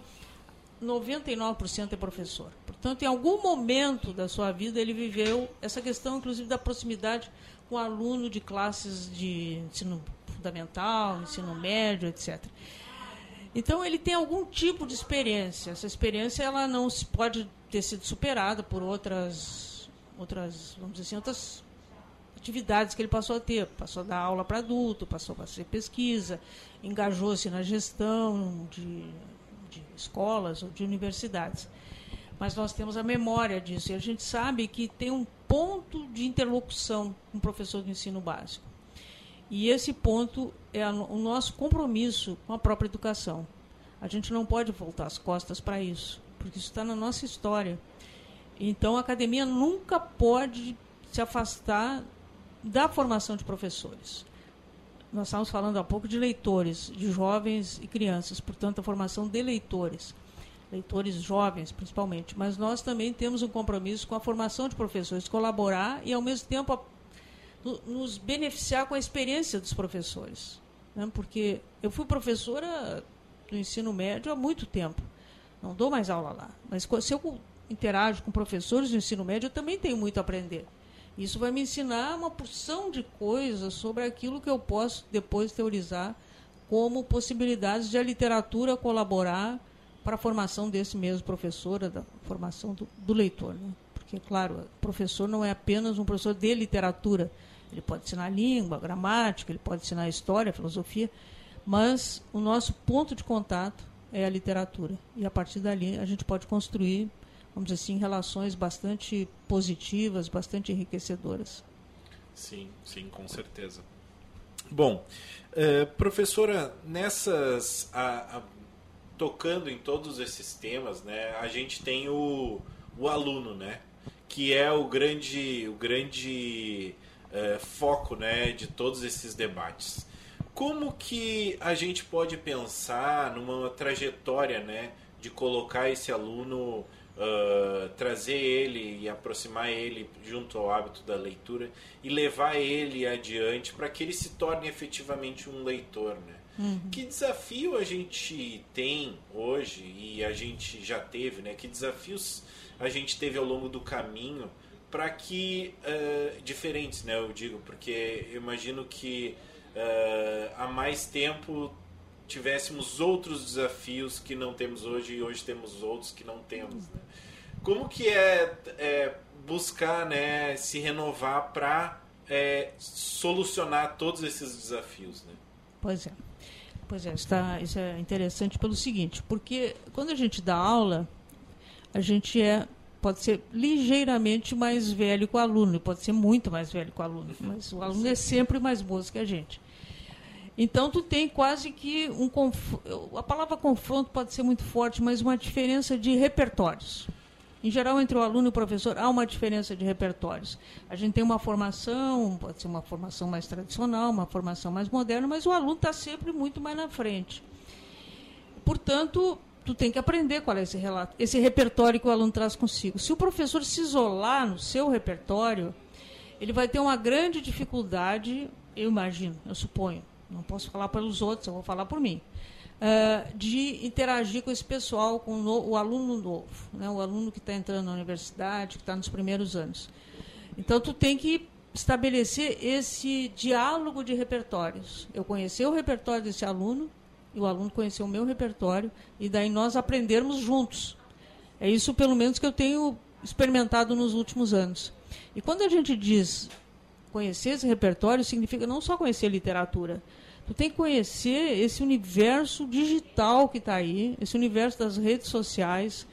99% é professor. Portanto, em algum momento da sua vida ele viveu essa questão, inclusive, da proximidade com aluno de classes de ensino fundamental, ensino médio, etc. Então ele tem algum tipo de experiência. Essa experiência ela não pode ter sido superada por outras, outras, vamos dizer assim, outras atividades que ele passou a ter. Passou a dar aula para adulto, passou a fazer pesquisa, engajou-se na gestão de de escolas ou de universidades. Mas nós temos a memória disso e a gente sabe que tem um ponto de interlocução com o professor do ensino básico. E esse ponto é o nosso compromisso com a própria educação. A gente não pode voltar as costas para isso, porque isso está na nossa história. Então, a academia nunca pode se afastar da formação de professores nós estávamos falando há pouco de leitores, de jovens e crianças, portanto, a formação de leitores, leitores jovens principalmente, mas nós também temos um compromisso com a formação de professores, colaborar e, ao mesmo tempo, a, nos beneficiar com a experiência dos professores. Né? Porque eu fui professora do ensino médio há muito tempo, não dou mais aula lá, mas se eu interajo com professores do ensino médio, eu também tenho muito a aprender. Isso vai me ensinar uma porção de coisas sobre aquilo que eu posso depois teorizar como possibilidades de a literatura colaborar para a formação desse mesmo professor, da formação do, do leitor. Né? Porque, claro, professor não é apenas um professor de literatura. Ele pode ensinar língua, gramática, ele pode ensinar história, filosofia, mas o nosso ponto de contato é a literatura. E a partir dali a gente pode construir vamos dizer assim, relações bastante positivas, bastante enriquecedoras. Sim, sim, com certeza. Bom, uh, professora, nessas. A, a, tocando em todos esses temas, né, a gente tem o, o aluno, né? Que é o grande, o grande uh, foco né, de todos esses debates. Como que a gente pode pensar numa trajetória né, de colocar esse aluno uh, trazer ele e aproximar ele junto ao hábito da leitura e levar ele adiante para que ele se torne efetivamente um leitor, né? Uhum. Que desafio a gente tem hoje e a gente já teve, né? Que desafios a gente teve ao longo do caminho para que uh, diferentes, né? Eu digo porque eu imagino que uh, há mais tempo tivéssemos outros desafios que não temos hoje e hoje temos outros que não temos. Né? Como que é, é, buscar né, se renovar para é, solucionar todos esses desafios? Né? Pois é. Pois é, está, isso é interessante pelo seguinte, porque quando a gente dá aula, a gente é pode ser ligeiramente mais velho que o aluno, pode ser muito mais velho que o aluno, mas o aluno é sempre mais moço que a gente. Então tu tem quase que um a palavra confronto pode ser muito forte, mas uma diferença de repertórios. Em geral, entre o aluno e o professor, há uma diferença de repertórios. A gente tem uma formação, pode ser uma formação mais tradicional, uma formação mais moderna, mas o aluno está sempre muito mais na frente. Portanto, tu tem que aprender qual é esse, relato, esse repertório que o aluno traz consigo. Se o professor se isolar no seu repertório, ele vai ter uma grande dificuldade, eu imagino, eu suponho, não posso falar pelos outros, eu vou falar por mim, uh, de interagir com esse pessoal, com o, no, o aluno novo, né, o aluno que está entrando na universidade, que está nos primeiros anos. Então, tu tem que estabelecer esse diálogo de repertórios. Eu conhecer o repertório desse aluno, e o aluno conhecer o meu repertório e daí nós aprendermos juntos. É isso, pelo menos, que eu tenho experimentado nos últimos anos. E quando a gente diz conhecer esse repertório, significa não só conhecer literatura. Tu tem que conhecer esse universo digital que está aí, esse universo das redes sociais,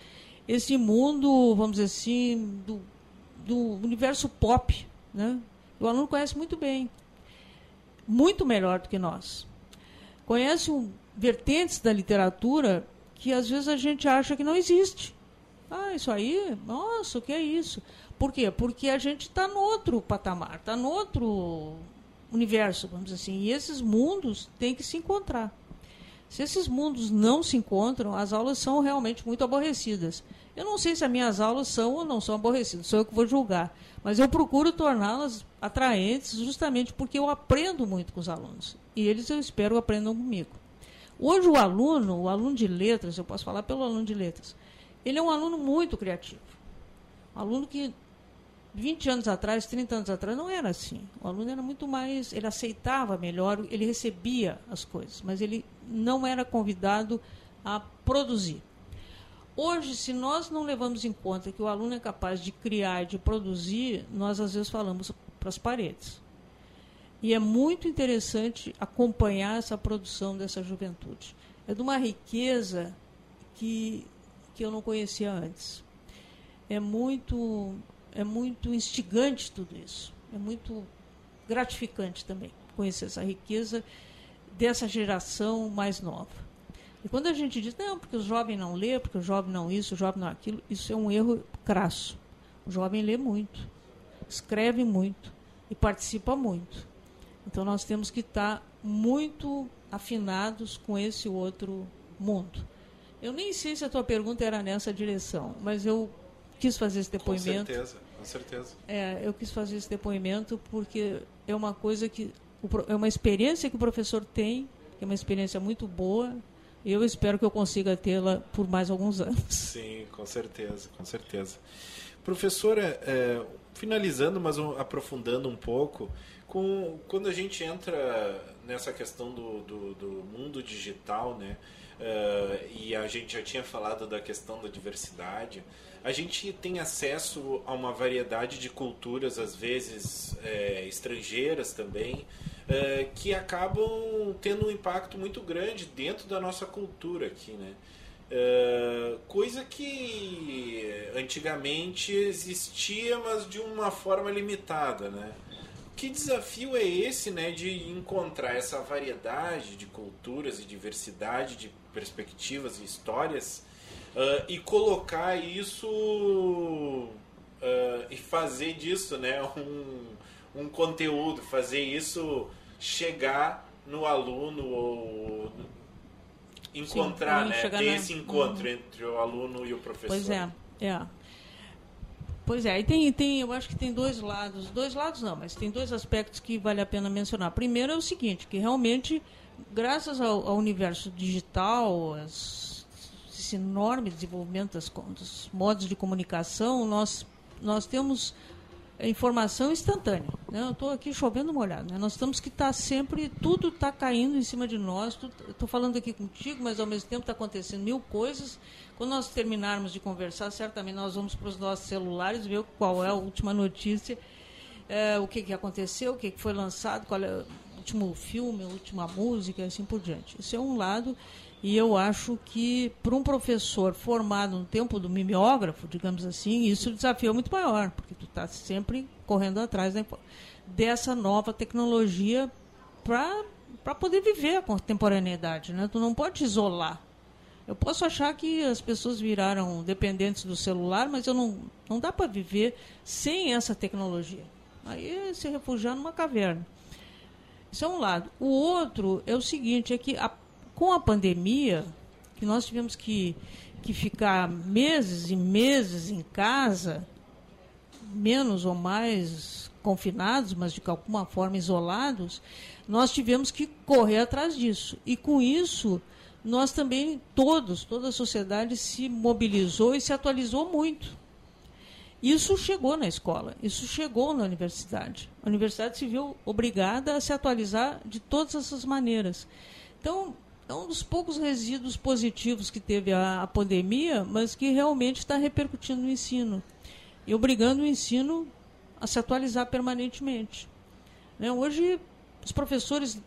esse mundo, vamos dizer assim, do, do universo pop. Né? O aluno conhece muito bem, muito melhor do que nós. Conhece um, vertentes da literatura que às vezes a gente acha que não existe. Ah, isso aí, nossa, o que é isso? Por quê? Porque a gente está no outro patamar, está no outro universo, vamos dizer assim. E esses mundos têm que se encontrar. Se esses mundos não se encontram, as aulas são realmente muito aborrecidas. Eu não sei se as minhas aulas são ou não são aborrecidas, sou eu que vou julgar. Mas eu procuro torná-las atraentes justamente porque eu aprendo muito com os alunos. E eles, eu espero, aprendam comigo. Hoje o aluno, o aluno de letras, eu posso falar pelo aluno de letras, ele é um aluno muito criativo. Um aluno que 20 anos atrás, 30 anos atrás, não era assim. O aluno era muito mais, ele aceitava melhor, ele recebia as coisas, mas ele não era convidado a produzir. Hoje, se nós não levamos em conta que o aluno é capaz de criar de produzir, nós às vezes falamos para as paredes. E é muito interessante acompanhar essa produção dessa juventude. É de uma riqueza que, que eu não conhecia antes. É muito, é muito instigante tudo isso. É muito gratificante também conhecer essa riqueza dessa geração mais nova. E quando a gente diz, não, porque o jovem não lê, porque o jovem não isso, o jovem não aquilo, isso é um erro crasso. O jovem lê muito, escreve muito e participa muito. Então nós temos que estar muito afinados com esse outro mundo. Eu nem sei se a tua pergunta era nessa direção, mas eu quis fazer esse depoimento. Com certeza, certeza. É, eu quis fazer esse depoimento porque é uma coisa que é uma experiência que o professor tem, que é uma experiência muito boa. E eu espero que eu consiga tê-la por mais alguns anos. Sim, com certeza, com certeza. Professora, é, finalizando, mas aprofundando um pouco, com, quando a gente entra nessa questão do, do, do mundo digital, né? Uh, e a gente já tinha falado da questão da diversidade, a gente tem acesso a uma variedade de culturas, às vezes é, estrangeiras também, é, que acabam tendo um impacto muito grande dentro da nossa cultura aqui, né? Uh, coisa que antigamente existia, mas de uma forma limitada, né? Que desafio é esse, né, de encontrar essa variedade de culturas e diversidade de perspectivas e histórias uh, e colocar isso uh, e fazer disso, né, um, um conteúdo, fazer isso chegar no aluno ou encontrar, Sim, né? Ter na... esse encontro uhum. entre o aluno e o professor. Pois é, é. Pois é, e tem, tem, eu acho que tem dois lados, dois lados não, mas tem dois aspectos que vale a pena mencionar. Primeiro é o seguinte, que realmente, graças ao, ao universo digital, as, esse enorme desenvolvimento das, dos modos de comunicação, nós, nós temos informação instantânea. Né? Eu estou aqui chovendo molhado. Né? Nós temos que estar tá sempre, tudo está caindo em cima de nós. Estou falando aqui contigo, mas ao mesmo tempo está acontecendo mil coisas. Quando nós terminarmos de conversar, certamente nós vamos para os nossos celulares ver qual é a última notícia, é, o que, que aconteceu, o que, que foi lançado, qual é o último filme, a última música, assim por diante. Isso é um lado. E eu acho que para um professor formado no tempo do mimeógrafo, digamos assim, isso o desafio é muito maior, porque tu está sempre correndo atrás dessa nova tecnologia para poder viver a contemporaneidade. Né? Tu não pode isolar. Eu posso achar que as pessoas viraram dependentes do celular, mas eu não, não dá para viver sem essa tecnologia. Aí é se refugiar numa caverna. Isso é um lado. O outro é o seguinte, é que a, com a pandemia, que nós tivemos que, que ficar meses e meses em casa, menos ou mais confinados, mas de alguma forma isolados, nós tivemos que correr atrás disso. E com isso, nós também, todos, toda a sociedade se mobilizou e se atualizou muito. Isso chegou na escola, isso chegou na universidade. A universidade se viu obrigada a se atualizar de todas essas maneiras. Então, é um dos poucos resíduos positivos que teve a, a pandemia, mas que realmente está repercutindo no ensino e obrigando o ensino a se atualizar permanentemente. Né? Hoje, os professores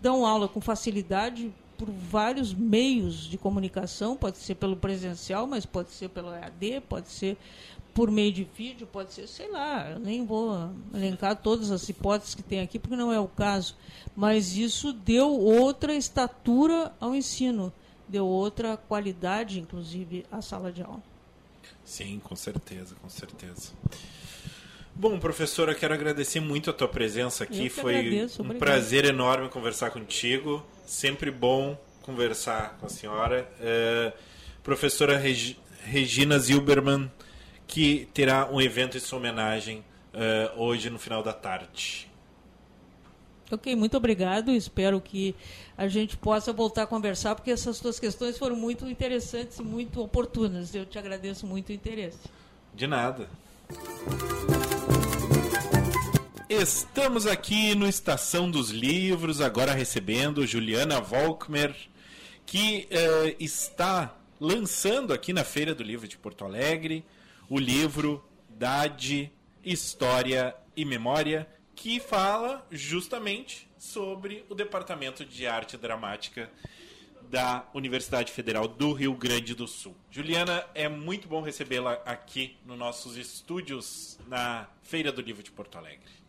dão aula com facilidade por vários meios de comunicação, pode ser pelo presencial, mas pode ser pelo EAD, pode ser por meio de vídeo, pode ser, sei lá, eu nem vou elencar todas as hipóteses que tem aqui, porque não é o caso. Mas isso deu outra estatura ao ensino, deu outra qualidade, inclusive, à sala de aula. Sim, com certeza, com certeza. Bom, professora, quero agradecer muito a tua presença aqui. Foi agradeço, um prazer enorme conversar contigo. Sempre bom conversar com a senhora. Uh, professora Reg Regina Zilberman, que terá um evento em sua homenagem uh, hoje no final da tarde. Ok, muito obrigado. Espero que a gente possa voltar a conversar, porque essas suas questões foram muito interessantes e muito oportunas. Eu te agradeço muito o interesse. De nada. Estamos aqui no Estação dos Livros, agora recebendo Juliana Volkmer, que uh, está lançando aqui na Feira do Livro de Porto Alegre o livro Dade, História e Memória, que fala justamente sobre o Departamento de Arte Dramática da Universidade Federal do Rio Grande do Sul. Juliana, é muito bom recebê-la aqui nos nossos estúdios na Feira do Livro de Porto Alegre.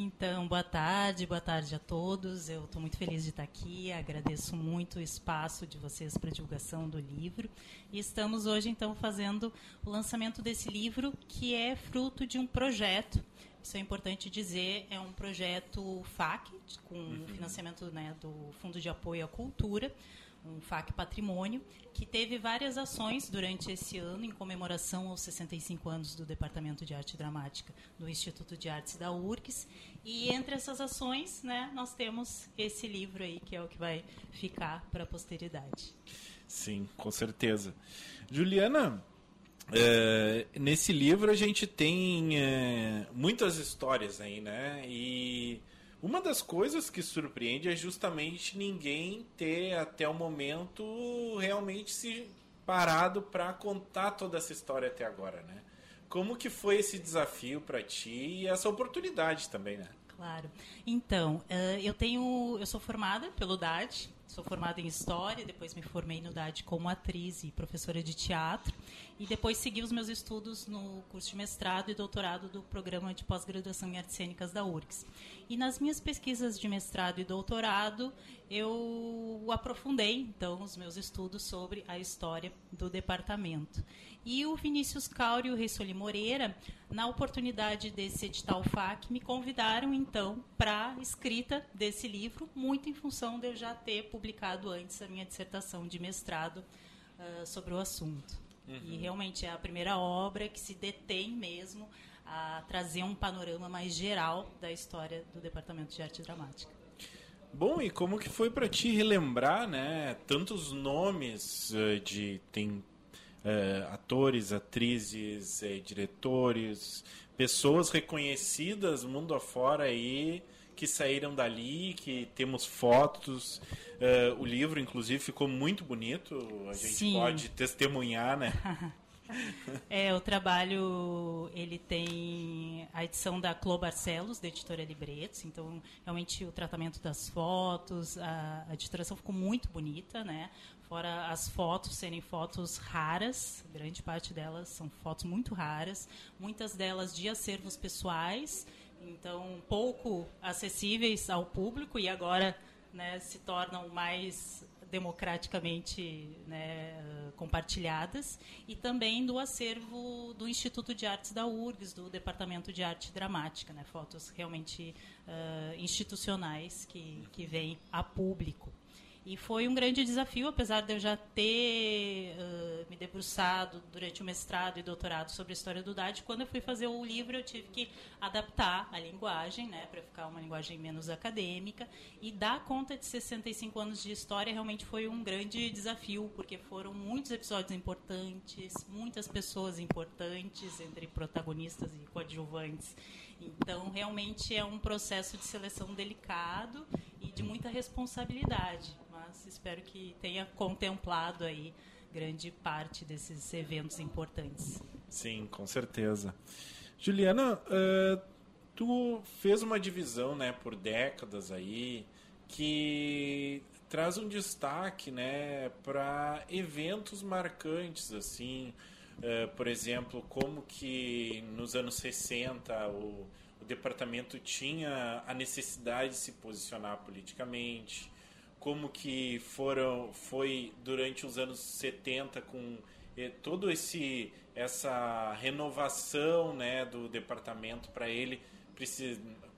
Então, boa tarde, boa tarde a todos. Eu estou muito feliz de estar aqui. Agradeço muito o espaço de vocês para a divulgação do livro. E estamos hoje, então, fazendo o lançamento desse livro, que é fruto de um projeto. Isso é importante dizer, é um projeto FAC, com uhum. financiamento né, do Fundo de Apoio à Cultura, um FAC Patrimônio, que teve várias ações durante esse ano em comemoração aos 65 anos do Departamento de Arte Dramática do Instituto de Artes da URGS. E entre essas ações, né, nós temos esse livro aí, que é o que vai ficar para a posteridade. Sim, com certeza. Juliana, é, nesse livro a gente tem é, muitas histórias aí, né? E uma das coisas que surpreende é justamente ninguém ter até o momento realmente se parado para contar toda essa história até agora, né? Como que foi esse desafio para ti e essa oportunidade também, né? Claro. Então, uh, eu tenho, eu sou formada pelo DAD, sou formada em História, depois me formei no DAD como atriz e professora de teatro, e depois segui os meus estudos no curso de mestrado e doutorado do Programa de Pós-Graduação em Artes Cênicas da URGS. E nas minhas pesquisas de mestrado e doutorado, eu aprofundei, então, os meus estudos sobre a história do departamento. E o Vinícius Cauri e o Reissoli Moreira, na oportunidade desse edital FAC, me convidaram, então, para a escrita desse livro, muito em função de eu já ter publicado antes a minha dissertação de mestrado uh, sobre o assunto. Uhum. E realmente é a primeira obra que se detém mesmo a trazer um panorama mais geral da história do Departamento de Arte Dramática. Bom, e como que foi para ti relembrar, né, tantos nomes uh, de tem uh, atores, atrizes, uh, diretores, pessoas reconhecidas mundo afora aí que saíram dali, que temos fotos. Uh, o livro, inclusive, ficou muito bonito. A gente Sim. pode testemunhar, né? *laughs* é, o trabalho, ele tem a edição da Clô Barcelos, da editora Libretos, então realmente o tratamento das fotos, a, a editoração ficou muito bonita, né? Fora as fotos serem fotos raras, grande parte delas são fotos muito raras, muitas delas de acervos pessoais, então pouco acessíveis ao público e agora né, se tornam mais democraticamente né, compartilhadas e também do acervo do Instituto de Artes da URGS, do Departamento de Arte Dramática, né, fotos realmente uh, institucionais que, que vêm a público. E foi um grande desafio, apesar de eu já ter uh, me debruçado durante o mestrado e doutorado sobre a história do DAD. Quando eu fui fazer o livro, eu tive que adaptar a linguagem, né, para ficar uma linguagem menos acadêmica. E dar conta de 65 anos de história realmente foi um grande desafio, porque foram muitos episódios importantes, muitas pessoas importantes, entre protagonistas e coadjuvantes. Então, realmente é um processo de seleção delicado e de muita responsabilidade mas espero que tenha contemplado aí grande parte desses eventos importantes. Sim, com certeza. Juliana, uh, tu fez uma divisão, né, por décadas aí, que traz um destaque, né, para eventos marcantes, assim, uh, por exemplo, como que nos anos 60 o, o departamento tinha a necessidade de se posicionar politicamente, como que foram foi durante os anos 70 com eh, todo esse essa renovação né do departamento para ele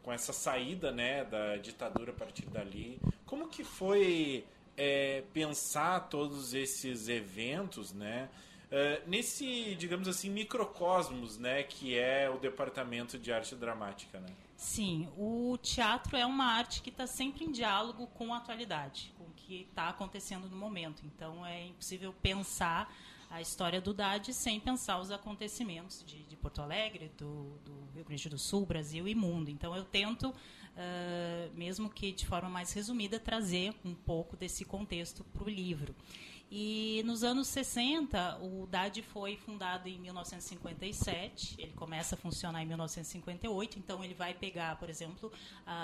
com essa saída né da ditadura a partir dali como que foi é, pensar todos esses eventos né Uh, nesse, digamos assim, microcosmos, né, que é o departamento de arte dramática, né? Sim, o teatro é uma arte que está sempre em diálogo com a atualidade, com o que está acontecendo no momento. Então é impossível pensar a história do DAD sem pensar os acontecimentos de, de Porto Alegre, do, do, Rio Grande do Sul, Brasil e mundo. Então eu tento, uh, mesmo que de forma mais resumida, trazer um pouco desse contexto para o livro. E nos anos 60, o DAD foi fundado em 1957, ele começa a funcionar em 1958, então ele vai pegar, por exemplo,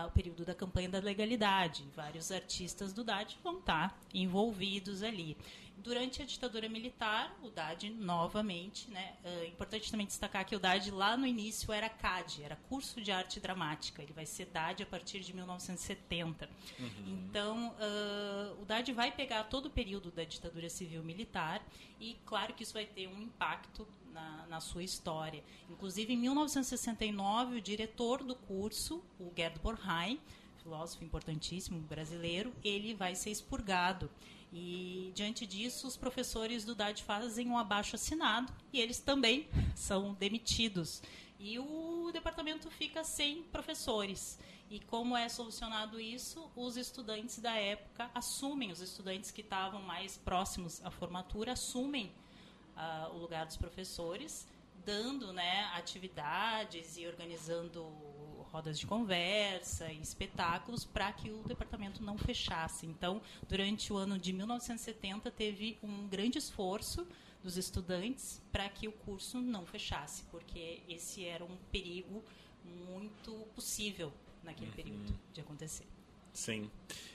o período da campanha da legalidade. Vários artistas do DAD vão estar envolvidos ali. Durante a ditadura militar, o DAD novamente, né, é importante também destacar que o DAD lá no início era CAD, era curso de arte dramática. Ele vai ser DAD a partir de 1970. Uhum. Então, uh, o DAD vai pegar todo o período da ditadura civil militar e, claro, que isso vai ter um impacto na, na, sua história. Inclusive, em 1969, o diretor do curso, o Gerd Borheim, filósofo importantíssimo brasileiro, ele vai ser expurgado. E diante disso, os professores do DAD fazem um abaixo assinado e eles também são demitidos. E o departamento fica sem professores. E como é solucionado isso? Os estudantes da época assumem, os estudantes que estavam mais próximos à formatura assumem uh, o lugar dos professores, dando né, atividades e organizando rodas de conversa e espetáculos para que o departamento não fechasse. Então, durante o ano de 1970, teve um grande esforço dos estudantes para que o curso não fechasse, porque esse era um perigo muito possível naquele uhum. período de acontecer. Sim.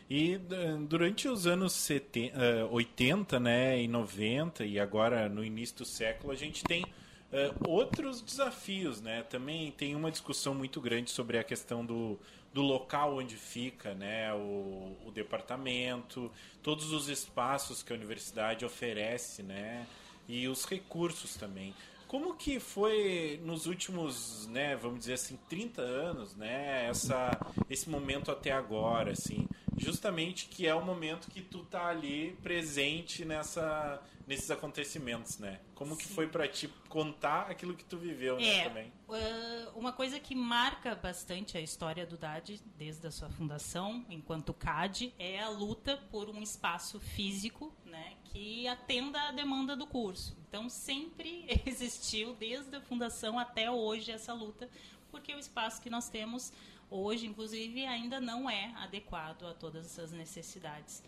E durante os anos 70, 80 né, e 90 e agora no início do século, a gente tem Uh, outros desafios, né? Também tem uma discussão muito grande sobre a questão do, do local onde fica né? o, o departamento, todos os espaços que a universidade oferece, né? E os recursos também. Como que foi nos últimos, né, vamos dizer assim, 30 anos, né, essa, esse momento até agora, assim, justamente que é o momento que tu tá ali presente nessa, nesses acontecimentos, né? Como Sim. que foi para ti contar aquilo que tu viveu, né, é, também? Uh, uma coisa que marca bastante a história do DAD desde a sua fundação, enquanto CAD, é a luta por um espaço físico, né, que atenda à demanda do curso. Então sempre *laughs* existiu desde a fundação até hoje essa luta, porque o espaço que nós temos hoje, inclusive, ainda não é adequado a todas essas necessidades.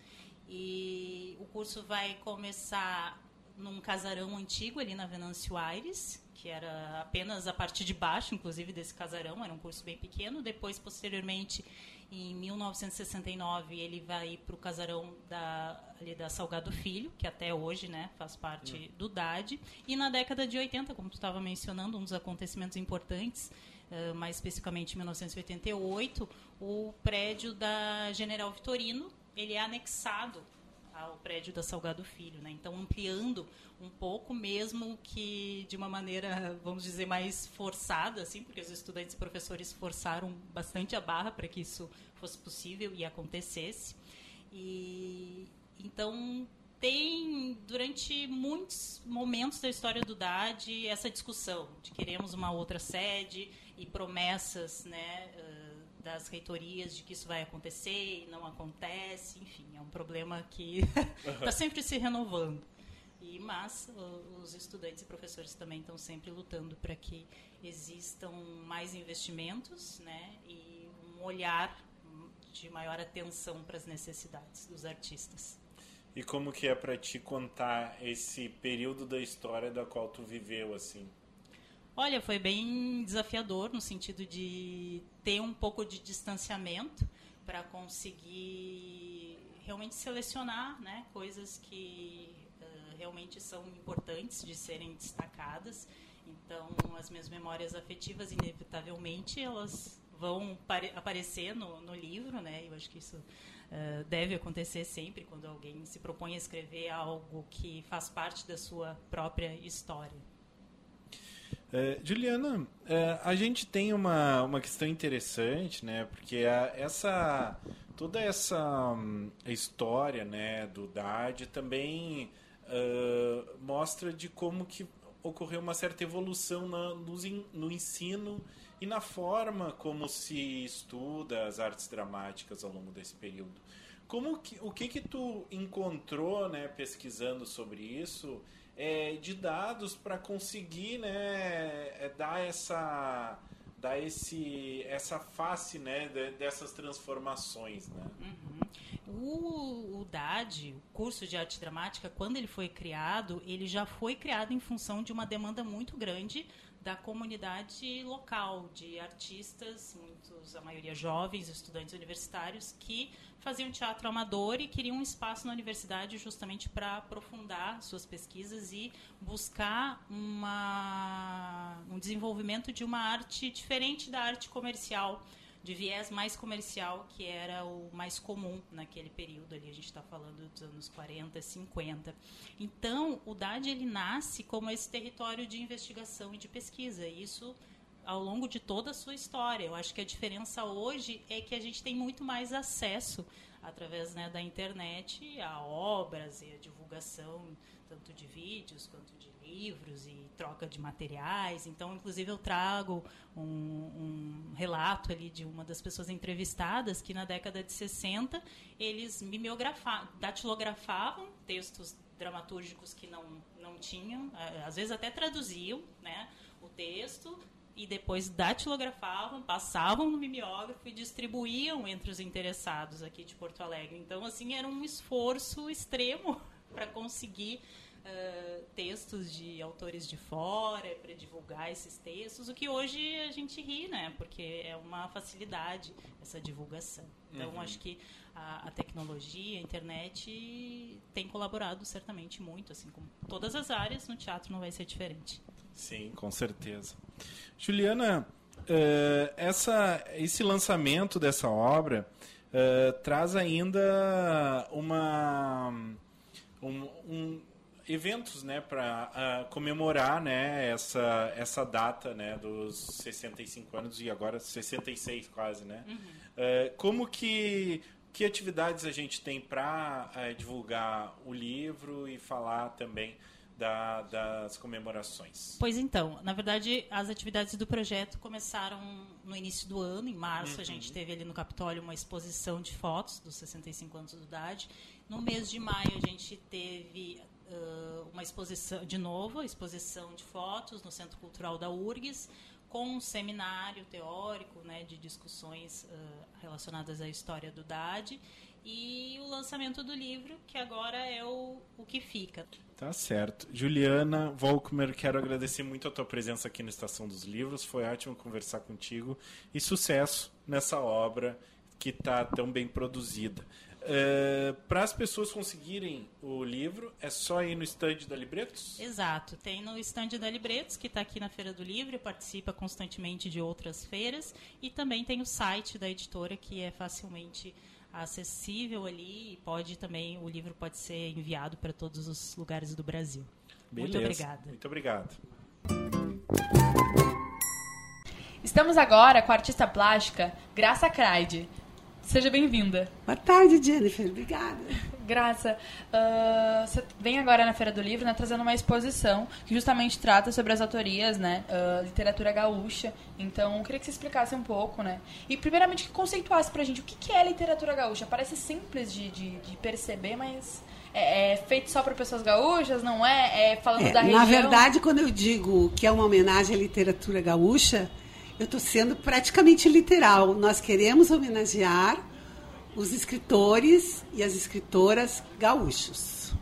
E o curso vai começar num casarão antigo ali na Venâncio Aires, que era apenas a parte de baixo, inclusive, desse casarão, era um curso bem pequeno. Depois, posteriormente, em 1969, ele vai para o casarão da, ali da Salgado Filho, que até hoje né, faz parte hum. do DAD. E na década de 80, como tu estava mencionando, um dos acontecimentos importantes uh, mais especificamente em 1988, o prédio da General Vitorino, ele é anexado ao prédio da Salgado Filho, né? Então ampliando um pouco, mesmo que de uma maneira, vamos dizer, mais forçada, assim, porque os estudantes e professores forçaram bastante a barra para que isso fosse possível e acontecesse. E então tem durante muitos momentos da história do DAD essa discussão de queremos uma outra sede e promessas, né? Das reitorias de que isso vai acontecer e não acontece, enfim, é um problema que está *laughs* sempre se renovando. E, mas os estudantes e professores também estão sempre lutando para que existam mais investimentos né, e um olhar de maior atenção para as necessidades dos artistas. E como que é para ti contar esse período da história da qual tu viveu assim? Olha, foi bem desafiador no sentido de ter um pouco de distanciamento para conseguir realmente selecionar né, coisas que uh, realmente são importantes de serem destacadas. Então, as minhas memórias afetivas, inevitavelmente, elas vão aparecer no, no, livro, né? Eu acho que isso uh, deve acontecer sempre quando alguém se propõe a escrever algo que faz parte da sua própria história. É, Juliana, é, a gente tem uma, uma questão interessante, né? Porque a, essa toda essa um, história, né, do DAD também uh, mostra de como que ocorreu uma certa evolução na, no, no ensino e na forma como se estuda as artes dramáticas ao longo desse período. Como que, o que que tu encontrou, né, pesquisando sobre isso? É, de dados para conseguir né, é, dar essa dar esse essa face né dessas transformações né uhum. o, o DAD o curso de arte dramática quando ele foi criado ele já foi criado em função de uma demanda muito grande da comunidade local, de artistas, muitos, a maioria jovens, estudantes universitários, que faziam teatro amador e queriam um espaço na universidade justamente para aprofundar suas pesquisas e buscar uma, um desenvolvimento de uma arte diferente da arte comercial de viés mais comercial, que era o mais comum naquele período ali, a gente está falando dos anos 40, 50. Então, o DAD ele nasce como esse território de investigação e de pesquisa. E isso ao longo de toda a sua história. Eu acho que a diferença hoje é que a gente tem muito mais acesso através né, da internet a obras e a divulgação tanto de vídeos quanto de livros e troca de materiais. Então, inclusive, eu trago um, um relato ali de uma das pessoas entrevistadas que na década de 60 eles mimeografavam, datilografavam textos dramatúrgicos que não, não tinham, às vezes até traduziam né, o texto, e depois datilografavam, passavam no mimeógrafo e distribuíam entre os interessados aqui de Porto Alegre. Então, assim, era um esforço extremo *laughs* para conseguir uh, textos de autores de fora, para divulgar esses textos, o que hoje a gente ri, né? Porque é uma facilidade essa divulgação. Então, uhum. acho que a, a, tecnologia, a internet tem colaborado certamente muito, assim, com todas as áreas, no teatro não vai ser diferente. Sim, com certeza. Juliana, uh, essa, esse lançamento dessa obra uh, traz ainda uma um, um eventos né para uh, ah, comemorar né essa essa data né dos 65 anos e agora 66 quase né uhum. uh, como que que atividades a gente tem para uh, divulgar o livro e falar também da, das comemorações? Pois então, na verdade, as atividades do projeto começaram no início do ano, em março, uhum. a gente teve ali no Capitólio uma exposição de fotos dos 65 anos de idade. No mês de maio, a gente teve uh, uma exposição, de novo, a exposição de fotos no Centro Cultural da URGS, com um seminário teórico né, de discussões uh, relacionadas à história do DAD e o lançamento do livro, que agora é o, o que fica. Tá certo. Juliana Volkmer, quero agradecer muito a tua presença aqui no Estação dos Livros. Foi ótimo conversar contigo e sucesso nessa obra que está tão bem produzida. Uh, Para as pessoas conseguirem o livro, é só ir no stand da Libretos? Exato. Tem no stand da Libretos, que está aqui na Feira do Livro, participa constantemente de outras feiras. E também tem o site da editora, que é facilmente acessível ali. E pode também, o livro pode ser enviado para todos os lugares do Brasil. Beleza. Muito obrigada. Muito obrigado. Estamos agora com a artista plástica Graça Craide. Seja bem-vinda. Boa tarde, Jennifer. Obrigada. Graça, uh, você vem agora na Feira do Livro né, trazendo uma exposição que justamente trata sobre as autorias, né, uh, literatura gaúcha. Então, eu queria que você explicasse um pouco, né? E, primeiramente, que conceituasse pra gente o que é literatura gaúcha. Parece simples de, de, de perceber, mas é, é, feito só para pessoas gaúchas, não é? É falando É, da região. na verdade, quando eu digo que é uma homenagem à literatura gaúcha, eu estou sendo praticamente literal. Nós queremos homenagear os escritores e as escritoras gaúchos,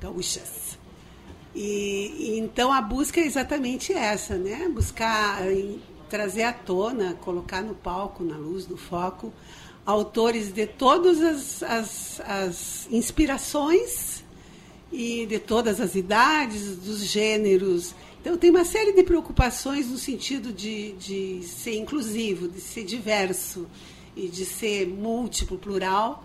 gaúchas. E, e então a busca é exatamente essa, né? Buscar em, trazer à tona, colocar no palco, na luz, no foco, autores de todas as, as, as inspirações e de todas as idades, dos gêneros. Então, tem uma série de preocupações no sentido de, de ser inclusivo, de ser diverso e de ser múltiplo, plural.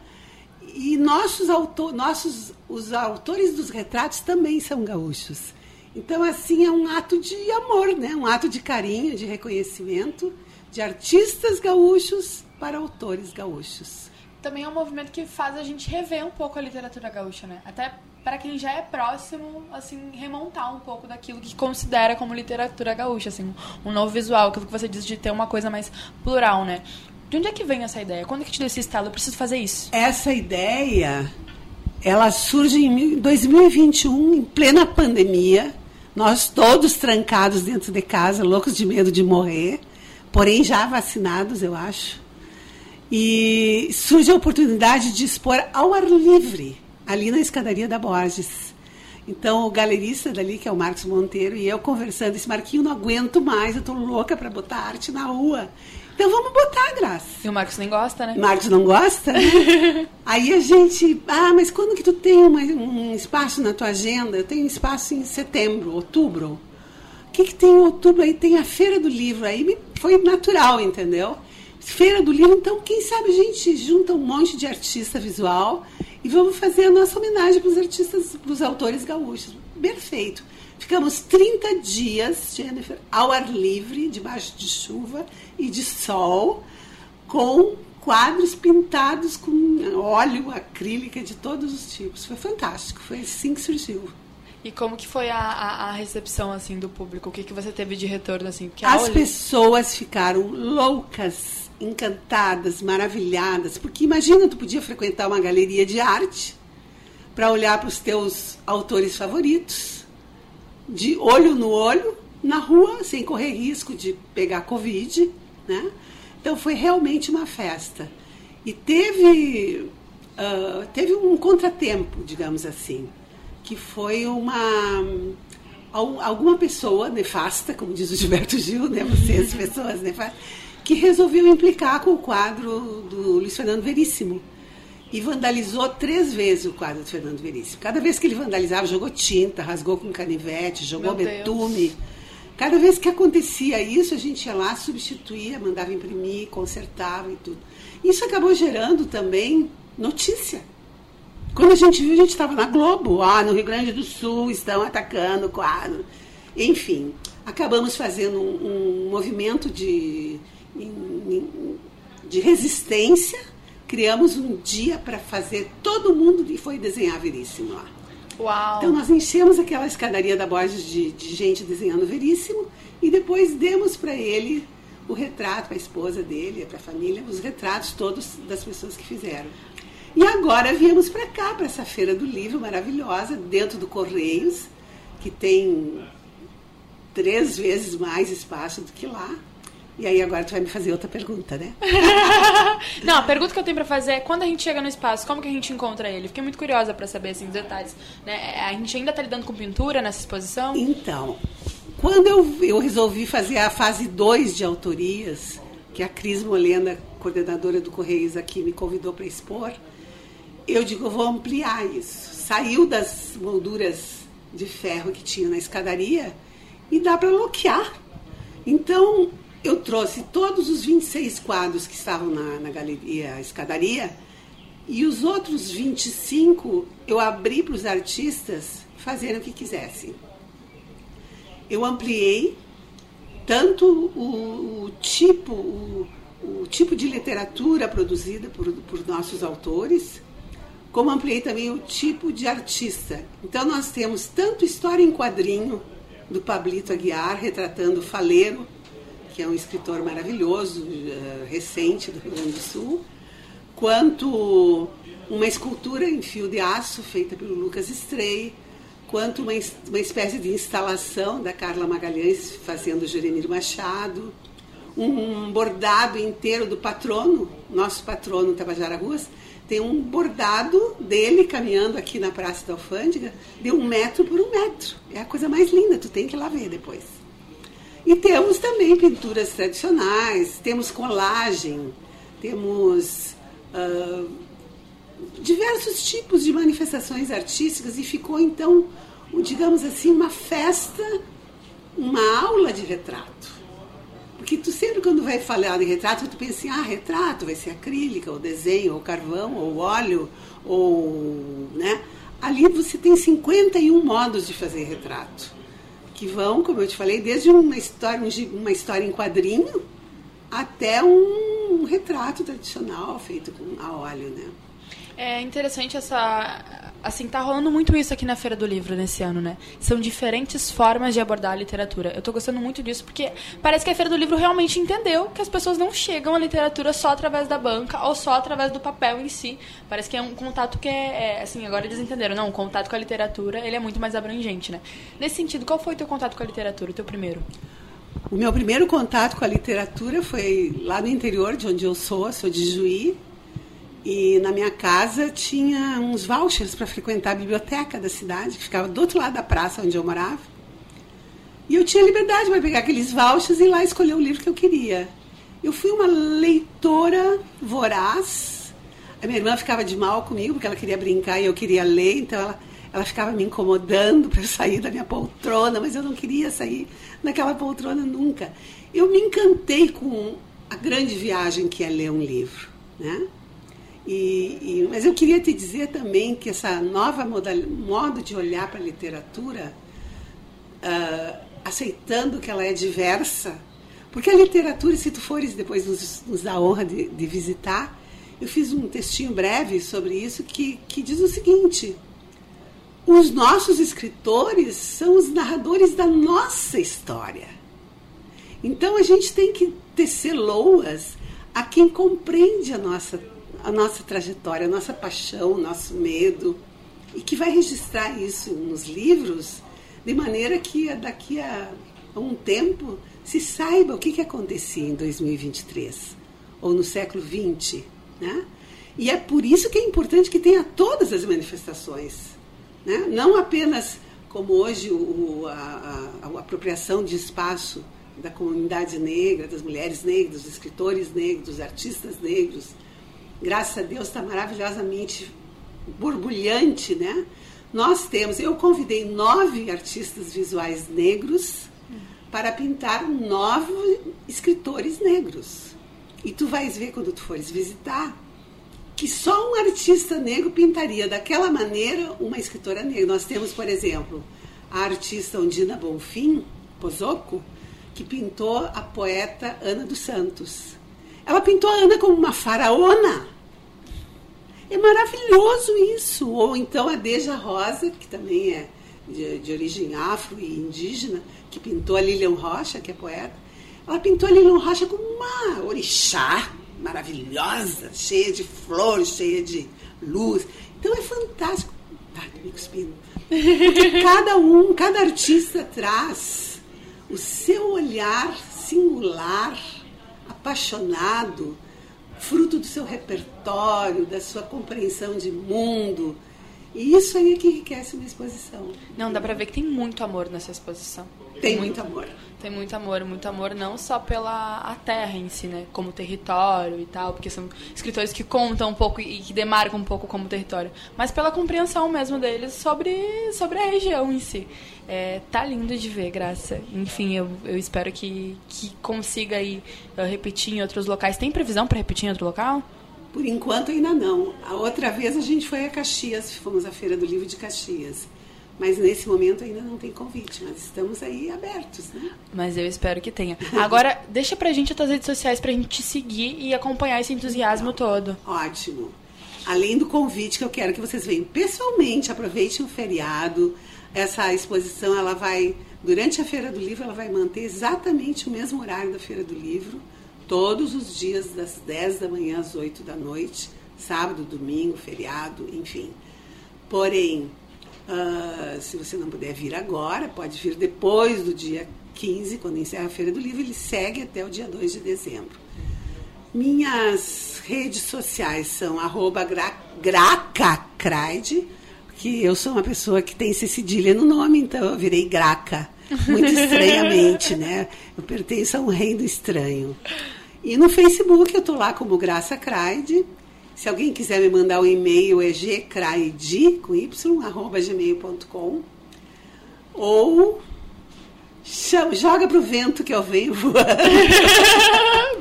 E nossos, autor, nossos os autores dos retratos também são gaúchos. Então, assim, é um ato de amor, né? um ato de carinho, de reconhecimento de artistas gaúchos para autores gaúchos. Também é um movimento que faz a gente rever um pouco a literatura gaúcha, né? Até para quem já é próximo, assim, remontar um pouco daquilo que considera como literatura gaúcha, assim, um novo visual, aquilo que você diz de ter uma coisa mais plural, né? De onde é que vem essa ideia? Quando é que te deu esse estalo? Eu preciso fazer isso. Essa ideia, ela surge em 2021, em plena pandemia. Nós todos trancados dentro de casa, loucos de medo de morrer, porém já vacinados, eu acho. E surge a oportunidade de expor ao ar livre, ali na escadaria da Borges. Então, o galerista dali, que é o Marcos Monteiro, e eu conversando, esse Marquinho, não aguento mais, eu tô louca para botar arte na rua. Então, vamos botar, Graça. E o Marcos nem gosta, né? Marcos não gosta? né? *laughs* Aí a gente, ah, mas quando que tu tem uma- um espaço na tua agenda? Eu tenho espaço em setembro, outubro. O que, que tem em outubro? Aí tem a Feira do Livro. Aí foi natural, entendeu? Feira do Livro, então, quem sabe a gente junta um monte de artista visual e vamos fazer a nossa homenagem para os artistas, para os autores gaúchos. Perfeito. Ficamos 30 dias, Jennifer, ao ar livre, debaixo de chuva e de sol, com quadros pintados com óleo, acrílica de todos os tipos. Foi fantástico, foi assim que surgiu. E como que foi a, a, a recepção, assim, do público? O que, que você teve de retorno, assim? As pessoas ficaram loucas, encantadas, maravilhadas, porque imagina, tu podia frequentar uma galeria de arte para olhar para os teus autores favoritos, de olho no olho, na rua, sem correr risco de pegar Covid, né? Então foi realmente uma festa. E teve, ah, teve um contratempo, digamos assim, que foi uma al- alguma pessoa nefasta, como diz o Gilberto Gil, né? Vocês, *laughs* pessoas nefastas, que resolveu implicar com o quadro do Luiz Fernando Veríssimo. E vandalizou três vezes o quadro do Fernando Veríssimo. Cada vez que ele vandalizava, jogou tinta, rasgou com canivete, jogou Meu Deus. betume. Cada vez que acontecia isso, a gente ia lá, substituía, mandava imprimir, consertava e tudo. Isso acabou gerando também notícia. Quando a gente viu, a gente estava na Globo. Ah, no Rio Grande do Sul estão atacando o quadro. Enfim, acabamos fazendo um, um movimento de, de resistência. Criamos um dia para fazer todo mundo e foi desenhar Veríssimo lá. Uau! Então nós enchemos aquela escadaria da Borges de, de gente desenhando Veríssimo e depois demos para ele o retrato, para a esposa dele, para a família, os retratos todos das pessoas que fizeram. E agora viemos para cá, para essa feira do livro maravilhosa, dentro do Correios, que tem três vezes mais espaço do que lá. E aí agora tu vai me fazer outra pergunta, né? *laughs* Não, a pergunta que eu tenho pra fazer é quando a gente chega no espaço, como que a gente encontra ele? Fiquei muito curiosa pra saber assim, os detalhes. Né? A gente ainda tá lidando com pintura nessa exposição? Então, quando eu, eu resolvi fazer a fase 2 de autorias, que a Cris Molena, coordenadora do Correios aqui, me convidou para expor, eu digo, eu vou ampliar isso. Saiu das molduras de ferro que tinha na escadaria e dá para bloquear. Então, eu trouxe todos os 26 quadros que estavam na, na galeria escadaria e os outros 25 eu abri para os artistas fazerem o que quisessem. Eu ampliei tanto o, o tipo, o, o, tipo de literatura produzida por, por nossos autores, como ampliei também o tipo de artista. Então nós temos tanto história em quadrinho do Pablito Aguiar, retratando Faleiro, que é um escritor maravilhoso, uh, recente do Rio Grande do Sul, quanto uma escultura em fio de aço feita pelo Lucas Estrei, quanto uma, uma espécie de instalação da Carla Magalhães fazendo Jeremir Machado, um bordado inteiro do patrono, nosso patrono Tabajara Ruas, tem um bordado dele caminhando aqui na Praça da Alfândega de um metro por um metro. É a coisa mais linda, tu tem que ir lá ver depois. E temos também pinturas tradicionais, temos colagem, temos uh, diversos tipos de manifestações artísticas e ficou então, digamos assim, uma festa, uma aula de retrato. Porque tu sempre quando vai falar de retrato, tu pensa assim, ah, retrato vai ser acrílica, ou desenho, ou carvão, ou óleo, ou, né? Ali você tem 51 modos de fazer retrato, que vão, como eu te falei, desde uma história, uma história em quadrinho até um retrato tradicional feito com a óleo, né? É interessante essa. Assim, tá rolando muito isso aqui na Feira do Livro nesse ano, né? São diferentes formas de abordar a literatura. Eu tô gostando muito disso porque parece que a Feira do Livro realmente entendeu que as pessoas não chegam à literatura só através da banca ou só através do papel em si. Parece que é um contato que é, é assim, agora eles entenderam. Não, o contato com a literatura, ele é muito mais abrangente, né? Nesse sentido, qual foi o teu contato com a literatura, o teu primeiro? O meu primeiro contato com a literatura foi lá no interior de onde eu sou, sou de Juí, e na minha casa tinha uns vouchers para frequentar a biblioteca da cidade, que ficava do outro lado da praça onde eu morava. E eu tinha liberdade para pegar aqueles vouchers e ir lá escolher o livro que eu queria. Eu fui uma leitora voraz. A minha irmã ficava de mal comigo, porque ela queria brincar e eu queria ler, então ela, ela ficava me incomodando *laughs* para sair da minha poltrona, mas eu não queria sair daquela poltrona nunca. Eu me encantei com a grande viagem que é ler um livro, né? E, e, mas eu queria te dizer também que essa nova modo de olhar para a literatura, uh, aceitando que ela é diversa, porque a literatura, se tu fores depois nos, nos a honra de, de, visitar, eu fiz um textinho breve sobre isso que, que diz o seguinte: os nossos escritores são os narradores da nossa história. Então a gente tem que tecer loas a quem compreende a nossa a nossa trajetória, a nossa paixão, o nosso medo, e que vai registrar isso nos livros, de maneira que daqui a um tempo se saiba o que, que acontecia em 2023 ou no século XX. Né? E é por isso que é importante que tenha todas as manifestações. Né? Não apenas como hoje o, a, a, a apropriação de espaço da comunidade negra, das mulheres negras, dos escritores negros, dos artistas negros, graças a Deus, está maravilhosamente borbulhante, né? Nós temos, eu convidei nove artistas visuais negros para pintar nove escritores negros. E tu vais ver quando tu fores visitar que só um artista negro pintaria daquela maneira uma escritora negra. Nós temos, por exemplo, a artista Ondina Bonfim, Pozoco, que pintou a poeta Ana dos Santos. Ela pintou a Ana como uma faraona. É maravilhoso isso. Ou então a Deja Rosa, que também é de, de, origem afro e indígena, que pintou a Lilian Rocha, que é poeta. Ela pintou a Lilian Rocha como uma orixá maravilhosa, cheia de flores, cheia de luz. Então é fantástico. Tá, me cuspindo. Porque cada um, cada artista traz o seu olhar singular, apaixonado, fruto do seu repertório, da sua compreensão de mundo. E isso aí é que enriquece uma exposição. Não, dá pra ver que tem muito amor nessa exposição. Tem muito amor. Tem muito amor, muito amor não só pela a terra em si, né, como território e tal, porque são escritores que contam um pouco e que demarcam um pouco como território, mas pela compreensão mesmo deles sobre, sobre a região em si. É, tá lindo de ver, Graça. Enfim, eu, eu espero que, que consiga aí uh, repetir em outros locais. Tem previsão para repetir em outro local? Por enquanto ainda não. A outra vez a gente foi a Caxias, fomos à Feira do Livro de Caxias. Mas nesse momento ainda não tem convite, mas estamos aí abertos, né? Mas eu espero que tenha. Agora, deixa pra gente as tuas redes sociais pra gente te seguir e acompanhar esse entusiasmo todo. Ótimo. Além do convite que eu quero que vocês venham pessoalmente, aproveitem o feriado. Essa exposição, ela vai, durante a Feira do Livro, ela vai manter exatamente o mesmo horário da Feira do Livro, todos os dias das 10 da manhã às 8 da noite, sábado, domingo, feriado, enfim. Porém, Uh, se você não puder vir agora, pode vir depois do dia 15, quando encerra a Feira do Livro, ele segue até o dia 2 de dezembro. Minhas redes sociais são arroba gracacraide, que eu sou uma pessoa que tem esse cedilha no nome, então eu virei graca, muito *laughs* estranhamente, né? Eu pertenço a um reino estranho. E no Facebook eu estou lá como Graça Craide, se alguém quiser me mandar um e-mail, é gcraid, com y, arroba gmail.com. Ou joga pro vento que eu venho voando.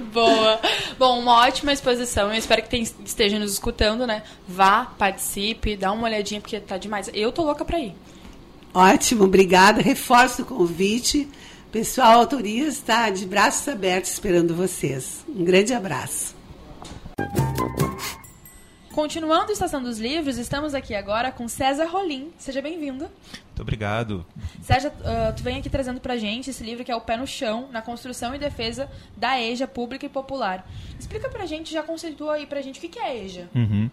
*laughs* Boa. Bom, uma ótima exposição. Eu espero que tem, esteja nos escutando, né? Vá, participe, dá uma olhadinha, porque tá demais. Eu tô louca pra ir. Ótimo, obrigada. Reforço o convite. Pessoal, autorias está de braços abertos esperando vocês. Um grande abraço. Continuando a Estação dos Livros, estamos aqui agora com César Rolim. Seja bem-vindo. Muito obrigado. César, uh, tu vem aqui trazendo pra gente esse livro que é O Pé no Chão, na construção e defesa da EJA pública e popular. Explica pra gente, já conceitua aí pra gente o que é a EJA. Uhum.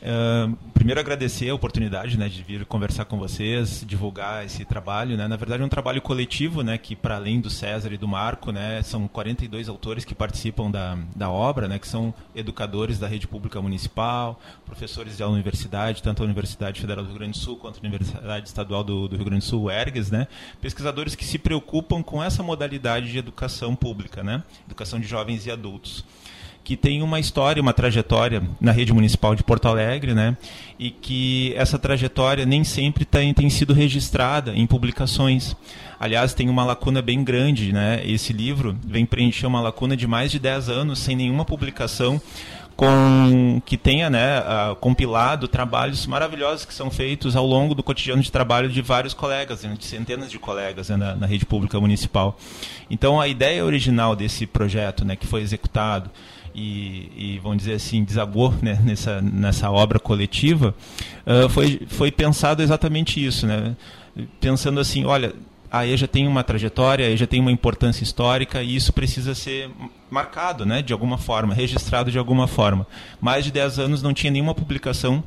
Uh, primeiro agradecer a oportunidade né, de vir conversar com vocês, divulgar esse trabalho. Né? Na verdade é um trabalho coletivo, né, que para além do César e do Marco, né, são 42 autores que participam da, da obra, né, que são educadores da rede pública municipal, professores da universidade, tanto a Universidade Federal do Rio Grande do Sul quanto a Universidade Estadual do, do Rio Grande do Sul, ERGS, né, pesquisadores que se preocupam com essa modalidade de educação pública, né, educação de jovens e adultos que tem uma história, uma trajetória na rede municipal de Porto Alegre, né? E que essa trajetória nem sempre tem, tem sido registrada em publicações. Aliás, tem uma lacuna bem grande, né? Esse livro vem preencher uma lacuna de mais de 10 anos sem nenhuma publicação com que tenha né, uh, compilado trabalhos maravilhosos que são feitos ao longo do cotidiano de trabalho de vários colegas, né, de centenas de colegas né, na, na, rede pública municipal. Então, a ideia original desse projeto, né, que foi executado e, e vamos dizer assim, desagou né, nessa, nessa obra coletiva, uh, foi, foi pensado exatamente isso, né? pensando assim, olha, a EJA tem uma trajetória, a EJA tem uma importância histórica e isso precisa ser marcado né, de alguma forma, registrado de alguma forma. Mais de 10 anos não tinha nenhuma publicação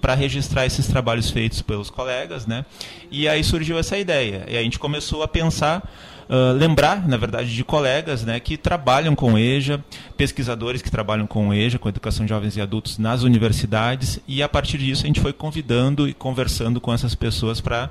para registrar esses trabalhos feitos pelos colegas, né? E aí surgiu essa ideia. E a gente começou a pensar uh, lembrar, na verdade, de colegas né, que trabalham com EJA, pesquisadores que trabalham com EJA, com educação de jovens e adultos nas universidades, e a partir disso a gente foi convidando e conversando com essas pessoas para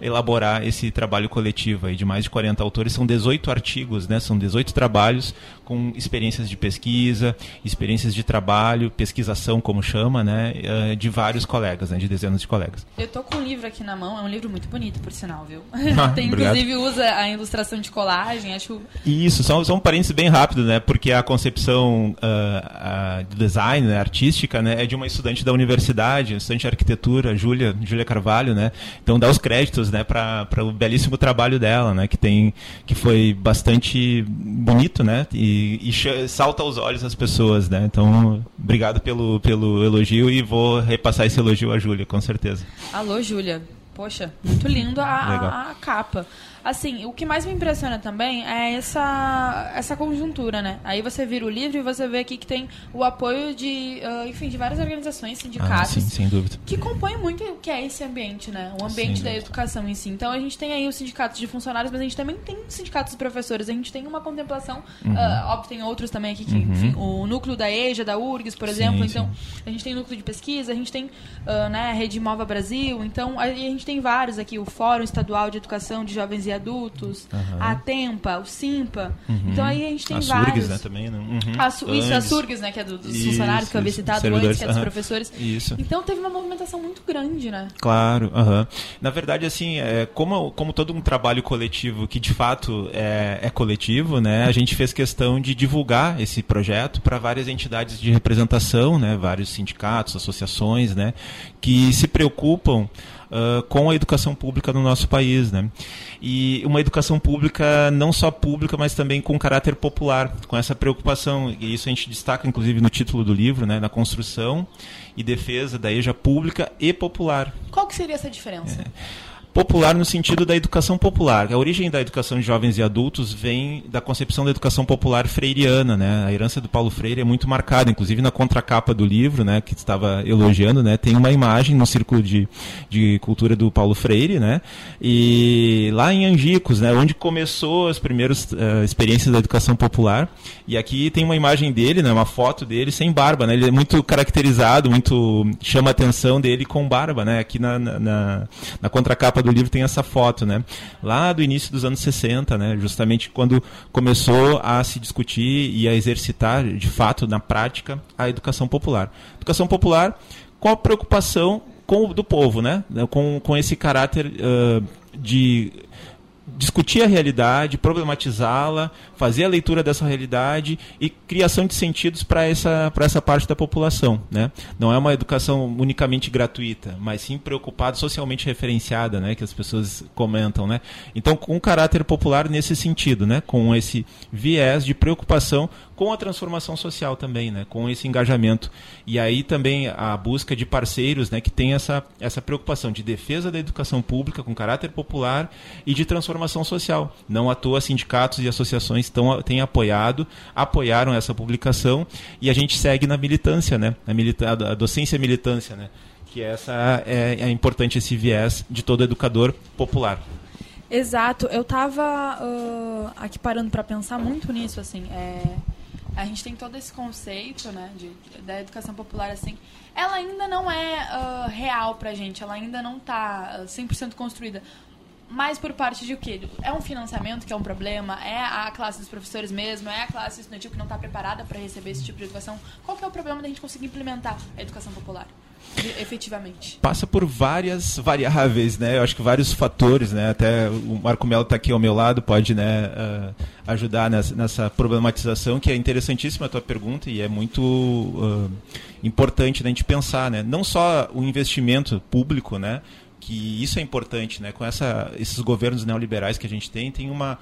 elaborar esse trabalho coletivo aí de mais de 40 autores. São 18 artigos, né? são 18 trabalhos com experiências de pesquisa, experiências de trabalho, pesquisação, como chama, né? Eh, de vários colegas, né? de dezenas de colegas. Eu tô com um livro aqui na mão, é um livro muito bonito, por sinal, viu? Ah, *laughs* Tem, inclusive usa a ilustração de colagem, acho... Isso, só, só um parênteses bem rápido, né? porque a concepção uh, uh, de design, né? artística, né? é de uma estudante da universidade, estudante de arquitetura, Júlia, Júlia Carvalho, né? então dá os créditos né? para o belíssimo trabalho dela, né? que, tem, que foi bastante bonito, né? E e, salta aos olhos as pessoas, né? Então, obrigado pelo, pelo elogio e vou repassar esse elogio à Júlia, com certeza. Alô, Júlia. Poxa, muito lindo a, a, a capa. Assim, o que mais me impressiona também é essa, essa conjuntura, né? Aí você vira o livro e você vê aqui que tem o apoio de, uh, enfim, de várias organizações, sindicatos. Ah, sim, sem dúvida. Que compõem muito o que é esse ambiente, né? O ambiente da educação em si. Então a gente tem aí os sindicatos de funcionários, mas a gente também tem sindicatos de professores. A gente tem uma contemplação, uhum. uh, óbvio, tem outros também aqui, que, uhum. enfim, o núcleo da EJA, da URGS, por exemplo. Sim, então, sim. a gente tem núcleo de pesquisa, a gente tem uh, né, a Rede Mova Brasil. Então, a, a gente tem vários aqui, o Fórum Estadual de Educação de Jovens e Adultos, Aham. a Tempa, o Simpa. Uhum. Então aí a gente tem a vários. Surgs, né, também, né? Uhum. A isso, a. Surgs, né, que é do- dos Isso, funcionários que eu havia citado antes, que é dos professores. Isso. Então teve uma movimentação muito grande, né? Claro, na verdade, assim, é, como, como todo um trabalho coletivo que de fato é, é coletivo, né, a gente fez questão de divulgar esse projeto para várias entidades de representação, né, vários sindicatos, associações, né, que se preocupam ah, com a educação pública no nosso país, né? E uma educação pública não só pública, mas também com caráter popular, com essa preocupação. E isso a gente destaca, inclusive, no título do livro, né? Na construção e defesa da EJA pública e popular. Qual que seria essa diferença? Popular no sentido da educação popular. A origem da educação de jovens e adultos vem da concepção da educação popular freiriana, né? A herança do Paulo Freire é muito marcada, inclusive na contracapa do livro, né, que estava elogiando, né, tem uma imagem no círculo de, de cultura do Paulo Freire, né? E lá em Angicos, né, onde começou as primeiras eh, experiências da educação popular. E aqui tem uma imagem dele, né, uma foto dele sem barba, né? Ele é muito caracterizado, muito chama a atenção dele com barba, né? Aqui na, na, na contracapa do livro tem essa foto, né? Lá do início dos anos 60, né? Justamente quando começou a se discutir e a exercitar, de fato, na prática, a educação popular. Educação popular com a preocupação com do povo, né? Com, com esse caráter ah, de discutir a realidade, problematizá-la, fazer a leitura dessa realidade e criação de sentidos para essa, para essa parte da população. Né? Não é uma educação unicamente gratuita, mas sim preocupada, socialmente referenciada, né? que as pessoas comentam. Né? Então, com um caráter popular nesse sentido, né? com esse viés de preocupação com a transformação social também, né? com esse engajamento. E aí também a busca de parceiros né? que tem essa, essa preocupação de defesa da educação pública com caráter popular e de transformação social. Não à toa sindicatos e associações tão, têm apoiado, apoiaram essa publicação e a gente segue na militância, né? a, milita a docência militância, né? que essa é, é importante esse viés de todo educador popular. Exato, eu tava uh, aqui parando para pensar muito nisso, assim, é, a gente tem todo esse conceito, né, de, da educação popular, assim, ela ainda não é uh, real pra gente, ela ainda não tá uh, 100% construída, mas por parte de o quê? É um financiamento que é um problema? É a classe dos professores mesmo? É a classe estudantil que não está preparada para receber esse tipo de educação? Qual que é o problema da gente conseguir implementar a educação popular? Efetivamente. passa por várias variáveis, né? Eu acho que vários fatores, né? Até o Marco Melo está aqui ao meu lado, pode, né, ah, ajudar nessa, nessa problematização que é interessantíssima a tua pergunta e é muito ah, importante da gente pensar, né? Não só o investimento público, né? Que isso é importante, né? Com essa, esses governos neoliberais que a gente tem, tem uma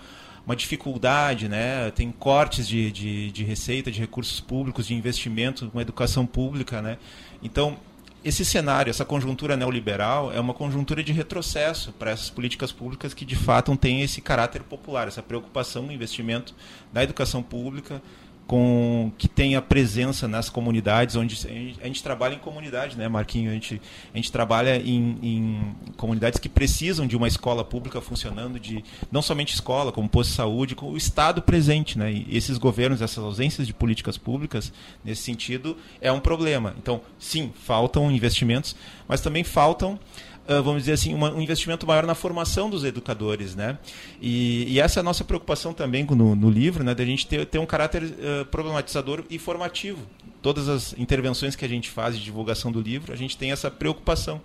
uma dificuldade, né? tem cortes de, de, de receita, de recursos públicos, de investimento, uma educação pública. Né? Então, esse cenário, essa conjuntura neoliberal é uma conjuntura de retrocesso para essas políticas públicas que de fato têm esse caráter popular, essa preocupação no investimento na educação pública, com que tenha presença nas comunidades, onde a gente, a gente trabalha em comunidade, né, Marquinho? A gente, a gente trabalha em, em comunidades que precisam de uma escola pública funcionando, de não somente escola, como posto de saúde, com o Estado presente, né? E esses governos, essas ausências de políticas públicas, nesse sentido, é um problema. Então, sim, faltam investimentos, mas também faltam Uh, vamos dizer assim, uma, um investimento maior na formação dos educadores, né? E, e essa é a nossa preocupação também no, no livro, né? Da gente ter, ter um caráter uh, problematizador e formativo. Todas as intervenções que a gente faz de divulgação do livro, a gente tem essa preocupação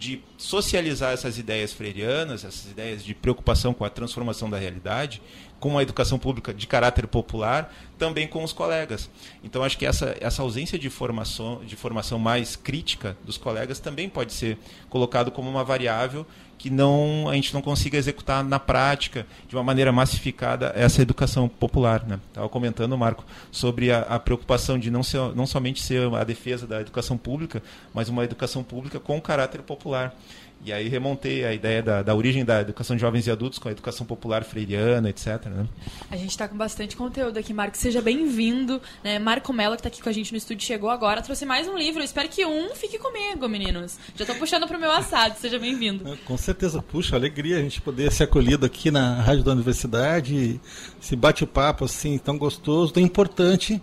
de socializar essas ideias freirianas, essas ideias de preocupação com a transformação da realidade, com a educação pública de caráter popular, também com os colegas. Então acho que essa, essa ausência de formação, de formação mais crítica dos colegas também pode ser colocado como uma variável que não a gente não consiga executar na prática de uma maneira massificada essa educação popular, né? Estava comentando, Marco, sobre a, a preocupação de não ser não somente ser a defesa da educação pública, mas uma educação pública com caráter popular. E aí remontei a ideia da, da origem da educação de jovens e adultos com a educação popular freiriana, etc. Né? A gente está com bastante conteúdo aqui, Marco. Seja bem-vindo. Né? Marco Mello, que está aqui com a gente no estúdio, chegou agora, trouxe mais um livro. Eu espero que um fique comigo, meninos. Já estou puxando para o meu assado. Seja bem-vindo. *laughs* Com certeza, puxa, alegria a gente poder ser acolhido aqui na Rádio da Universidade, esse bate-papo assim tão gostoso, tão importante,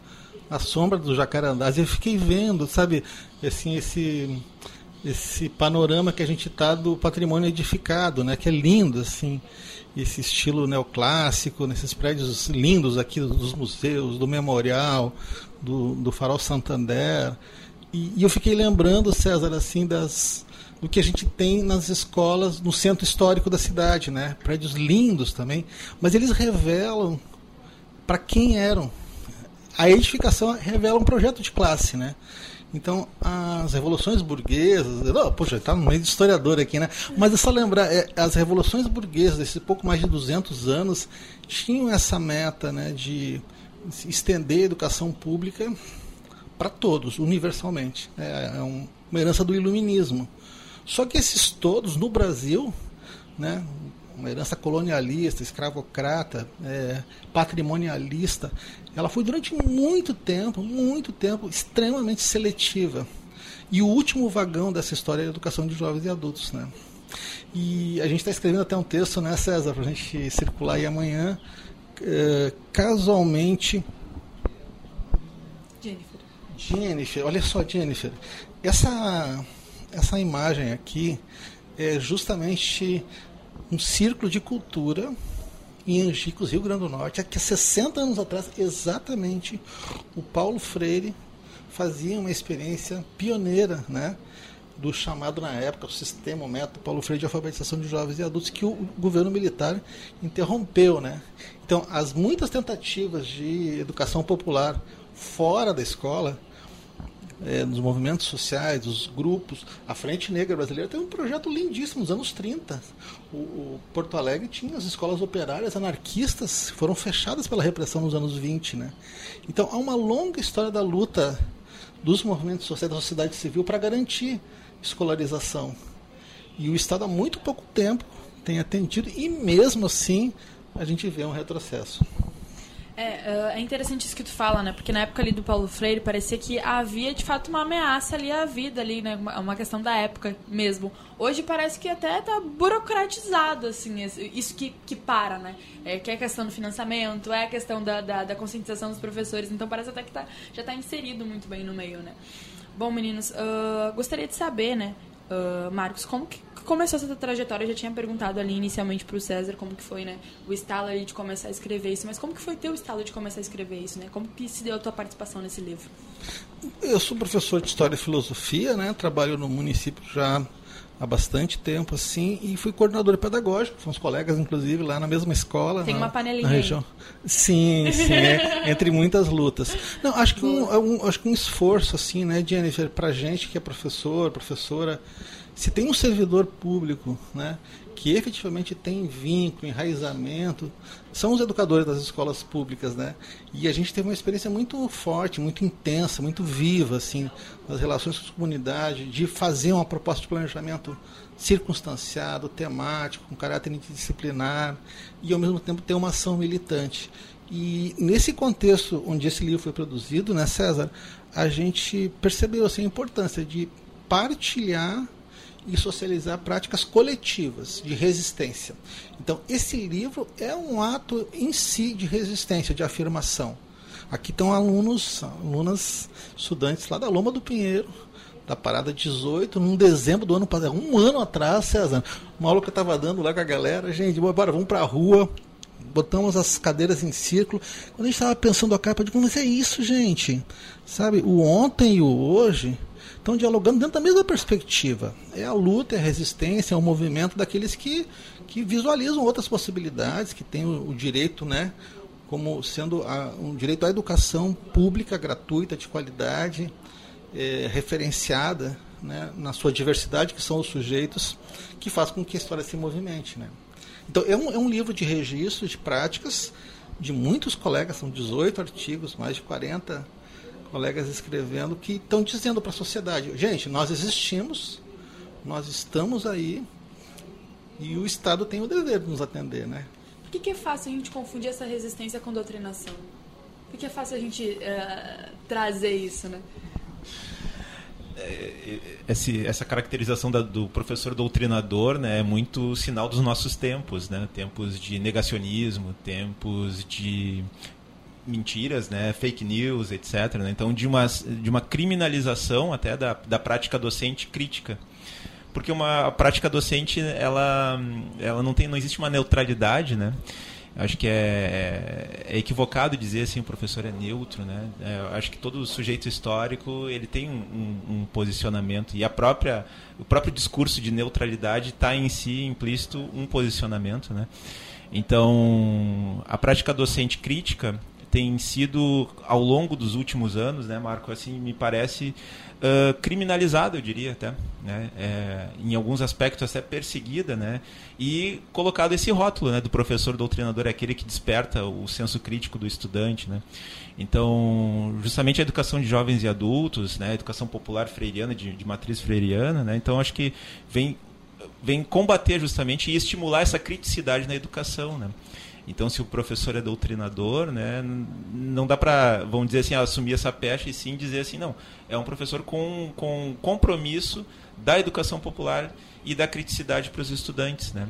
a sombra do Jacarandás. Eu fiquei vendo, sabe, assim, esse esse panorama que a gente está do patrimônio edificado, né? Que é lindo, assim, esse estilo neoclássico, nesses prédios lindos aqui dos museus, do memorial, do, do Farol Santander. E, e eu fiquei lembrando, César, assim, das do que a gente tem nas escolas no centro histórico da cidade, né? Prédios lindos também, mas eles revelam para quem eram. A edificação revela um projeto de classe, né? Então, as revoluções burguesas. Oh, poxa, está no meio de historiador aqui, né? Mas é só lembrar: é, as revoluções burguesas, desses pouco mais de 200 anos, tinham essa meta né, de estender a educação pública para todos, universalmente. É, é um, uma herança do iluminismo. Só que esses todos, no Brasil, né, uma herança colonialista, escravocrata, é, patrimonialista, ela foi durante muito tempo, muito tempo, extremamente seletiva. E o último vagão dessa história é a educação de jovens e adultos. Né? E a gente está escrevendo até um texto, né, César, para a gente circular aí amanhã. É, casualmente. Jennifer. Jennifer, olha só, Jennifer. Essa, essa imagem aqui é justamente um círculo de cultura em Angicos, Rio Grande do Norte, que há 60 anos atrás, exatamente, o Paulo Freire fazia uma experiência pioneira, né? do chamado na época o sistema, o método Paulo Freire de alfabetização de jovens e adultos que o governo militar interrompeu, né? Então, as muitas tentativas de educação popular fora da escola é, nos movimentos sociais, os grupos. A Frente Negra Brasileira tem um projeto lindíssimo nos anos 30. O, o, Porto Alegre tinha as escolas operárias anarquistas, foram fechadas pela repressão nos anos 20. Né? Então há uma longa história da luta dos movimentos sociais, da sociedade civil, para garantir escolarização. E o Estado há muito pouco tempo tem atendido, e mesmo assim a gente vê um retrocesso. É, é interessante isso que tu fala, né? Porque na época ali do Paulo Freire parecia que havia de fato uma ameaça ali à vida ali, né? Uma questão da época mesmo. Hoje parece que até tá burocratizado, assim, isso que, que para, né? É, que é a questão do financiamento, é a questão da, da, da conscientização dos professores. Então parece até que tá, já está inserido muito bem no meio, né? Bom, meninos, uh, gostaria de saber, né, uh, Marcos, como que começou essa trajetória? Eu já tinha perguntado ali inicialmente para o César como que foi, né, o estalo ali de começar a escrever isso, mas como que foi teu estalo de começar a escrever isso, né? Como que se deu a tua participação nesse livro? Eu sou professor de História e Filosofia, né? Trabalho no município já há bastante tempo, assim, e fui coordenador pedagógico, fomos colegas, inclusive, lá na mesma escola. Tem na, uma panelinha na região. Sim, sim, é, *laughs* entre muitas lutas. Não, acho que um, um, acho que um esforço, assim, né, Jennifer, pra gente que é professor, professora, se tem um servidor público né, que efetivamente tem vínculo, enraizamento, são os educadores das escolas públicas. Né? E a gente teve uma experiência muito forte, muito intensa, muito viva assim, nas relações com a comunidade, de fazer uma proposta de planejamento circunstanciado, temático, com caráter interdisciplinar e ao mesmo tempo ter uma ação militante. E nesse contexto onde esse livro foi produzido, né, César, a gente percebeu assim, a importância de partilhar e socializar práticas coletivas de resistência. Então, esse livro é um ato em si de resistência, de afirmação. Aqui estão alunos, alunas, estudantes lá da Loma do Pinheiro, da Parada 18, num dezembro do ano passado, um ano atrás, César, uma aula que eu estava dando lá com a galera, gente, bora, vamos para a rua, botamos as cadeiras em círculo. Quando a gente estava pensando a capa, eu digo, mas é isso, gente. Sabe, o ontem e o hoje estão dialogando dentro da mesma perspectiva. É a luta, é a resistência, é o movimento daqueles que, que visualizam outras possibilidades, que têm o, o direito, né, como sendo a, um direito à educação pública, gratuita, de qualidade, é, referenciada né, na sua diversidade, que são os sujeitos, que faz com que a história se movimente. Né. Então, é um, é um livro de registro de práticas de muitos colegas, são 18 artigos, mais de 40 colegas escrevendo que estão dizendo para a sociedade: gente, nós existimos, nós estamos aí e o Estado tem o dever de nos atender, né? Por que, que é fácil a gente confundir essa resistência com doutrinação? Por que, é fácil a gente uh, trazer isso, né? É, esse, essa caracterização da, do professor doutrinador né, é muito sinal dos nossos tempos, né? tempos de negacionismo, tempos de mentiras, né, fake news, etc. Né? Então, de uma, de uma criminalização até da, da prática docente crítica. Porque uma prática docente, ela, ela não tem, não existe uma neutralidade, né? Acho que é, é, equivocado dizer assim o professor é neutro, né? É, acho que todo sujeito histórico ele tem um, um, um posicionamento e a própria o próprio discurso de neutralidade está em si implícito um posicionamento, né? Então a prática docente crítica tem sido ao longo dos últimos anos, né, Marco? Assim me parece uh, criminalizada, eu diria até, né? É, em alguns aspectos até perseguida, né? E colocado esse rótulo, né, do professor doutrinador é aquele que desperta o senso crítico do estudante, né? Então, justamente a educação de jovens e adultos, né, a educação popular freiriana de, de matriz freiriana, né? Então acho que vem vem combater justamente e estimular essa criticidade na educação, né? Então, se o professor é doutrinador, né, não dá para, vamos dizer assim, assumir essa pecha e sim dizer assim, não, é um professor com, com compromisso da educação popular e da criticidade para os estudantes, né?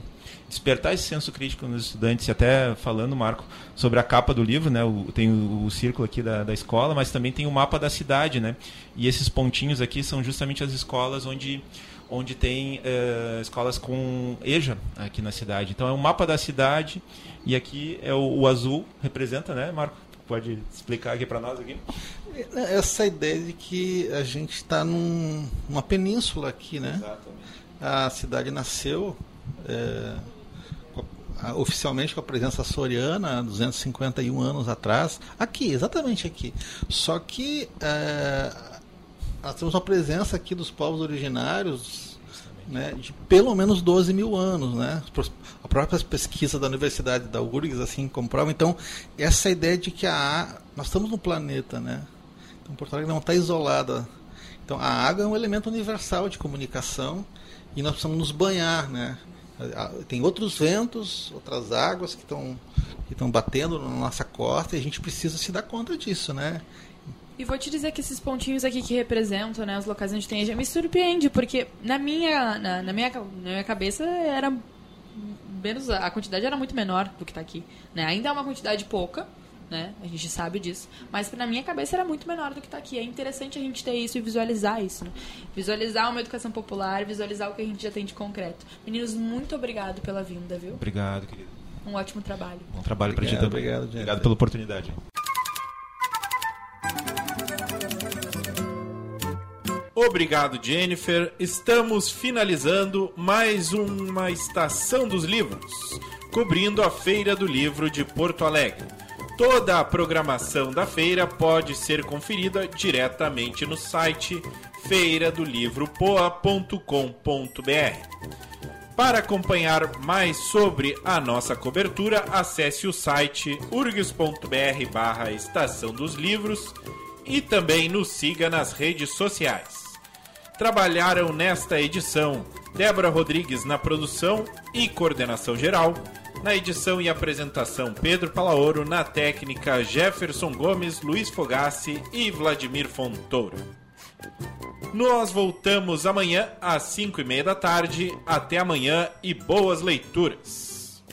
Despertar esse senso crítico nos estudantes, e até falando, Marco, sobre a capa do livro, né? O, tem o, o círculo aqui da, da escola, mas também tem o mapa da cidade, né? E esses pontinhos aqui são justamente as escolas onde onde tem uh, escolas com EJA aqui na cidade. Então é um mapa da cidade e aqui é o, o azul representa, né, Marco? Pode explicar aqui para nós aqui? Essa ideia de que a gente está num, numa península aqui, né? Exatamente. A cidade nasceu é, oficialmente com a presença soriana 251 anos atrás, aqui, exatamente aqui. Só que é, nós temos uma presença aqui dos povos originários né, de pelo menos 12 mil anos. Né? A própria pesquisa da Universidade da URGS assim comprova. Então, essa ideia de que a nós estamos no planeta, né? Então, Porto Alegre não está isolada. Então, a água é um elemento universal de comunicação e nós precisamos nos banhar, né? Tem outros ventos, outras águas que estão que estão batendo na nossa costa e a gente precisa se dar conta disso, né? E vou te dizer que esses pontinhos aqui que representam né, os locais onde tem me surpreende, porque na minha, na, na, minha, na minha cabeça era menos a quantidade era muito menor do que está aqui. Né? Ainda é uma quantidade pouca, né? A gente sabe disso. Mas na minha cabeça era muito menor do que está aqui. É interessante a gente ter isso e visualizar isso. Né? Visualizar uma educação popular, visualizar o que a gente já tem de concreto. Meninos, muito obrigado pela vinda, viu? Obrigado, querido. Um ótimo trabalho. Bom trabalho para ti também. Obrigado, obrigado pela oportunidade. Obrigado, Jennifer. Estamos finalizando mais uma estação dos livros, cobrindo a Feira do Livro de Porto Alegre. Toda a programação da feira pode ser conferida diretamente no site feiradolivropoa.com.br. Para acompanhar mais sobre a nossa cobertura, acesse o site urgs.br barra Estação dos Livros e também nos siga nas redes sociais. Trabalharam nesta edição Débora Rodrigues na produção e coordenação geral, na edição e apresentação Pedro Palaoro, na técnica Jefferson Gomes, Luiz Fogassi e Vladimir Fontoura. Nós voltamos amanhã às 5 e meia da tarde. Até amanhã e boas leituras!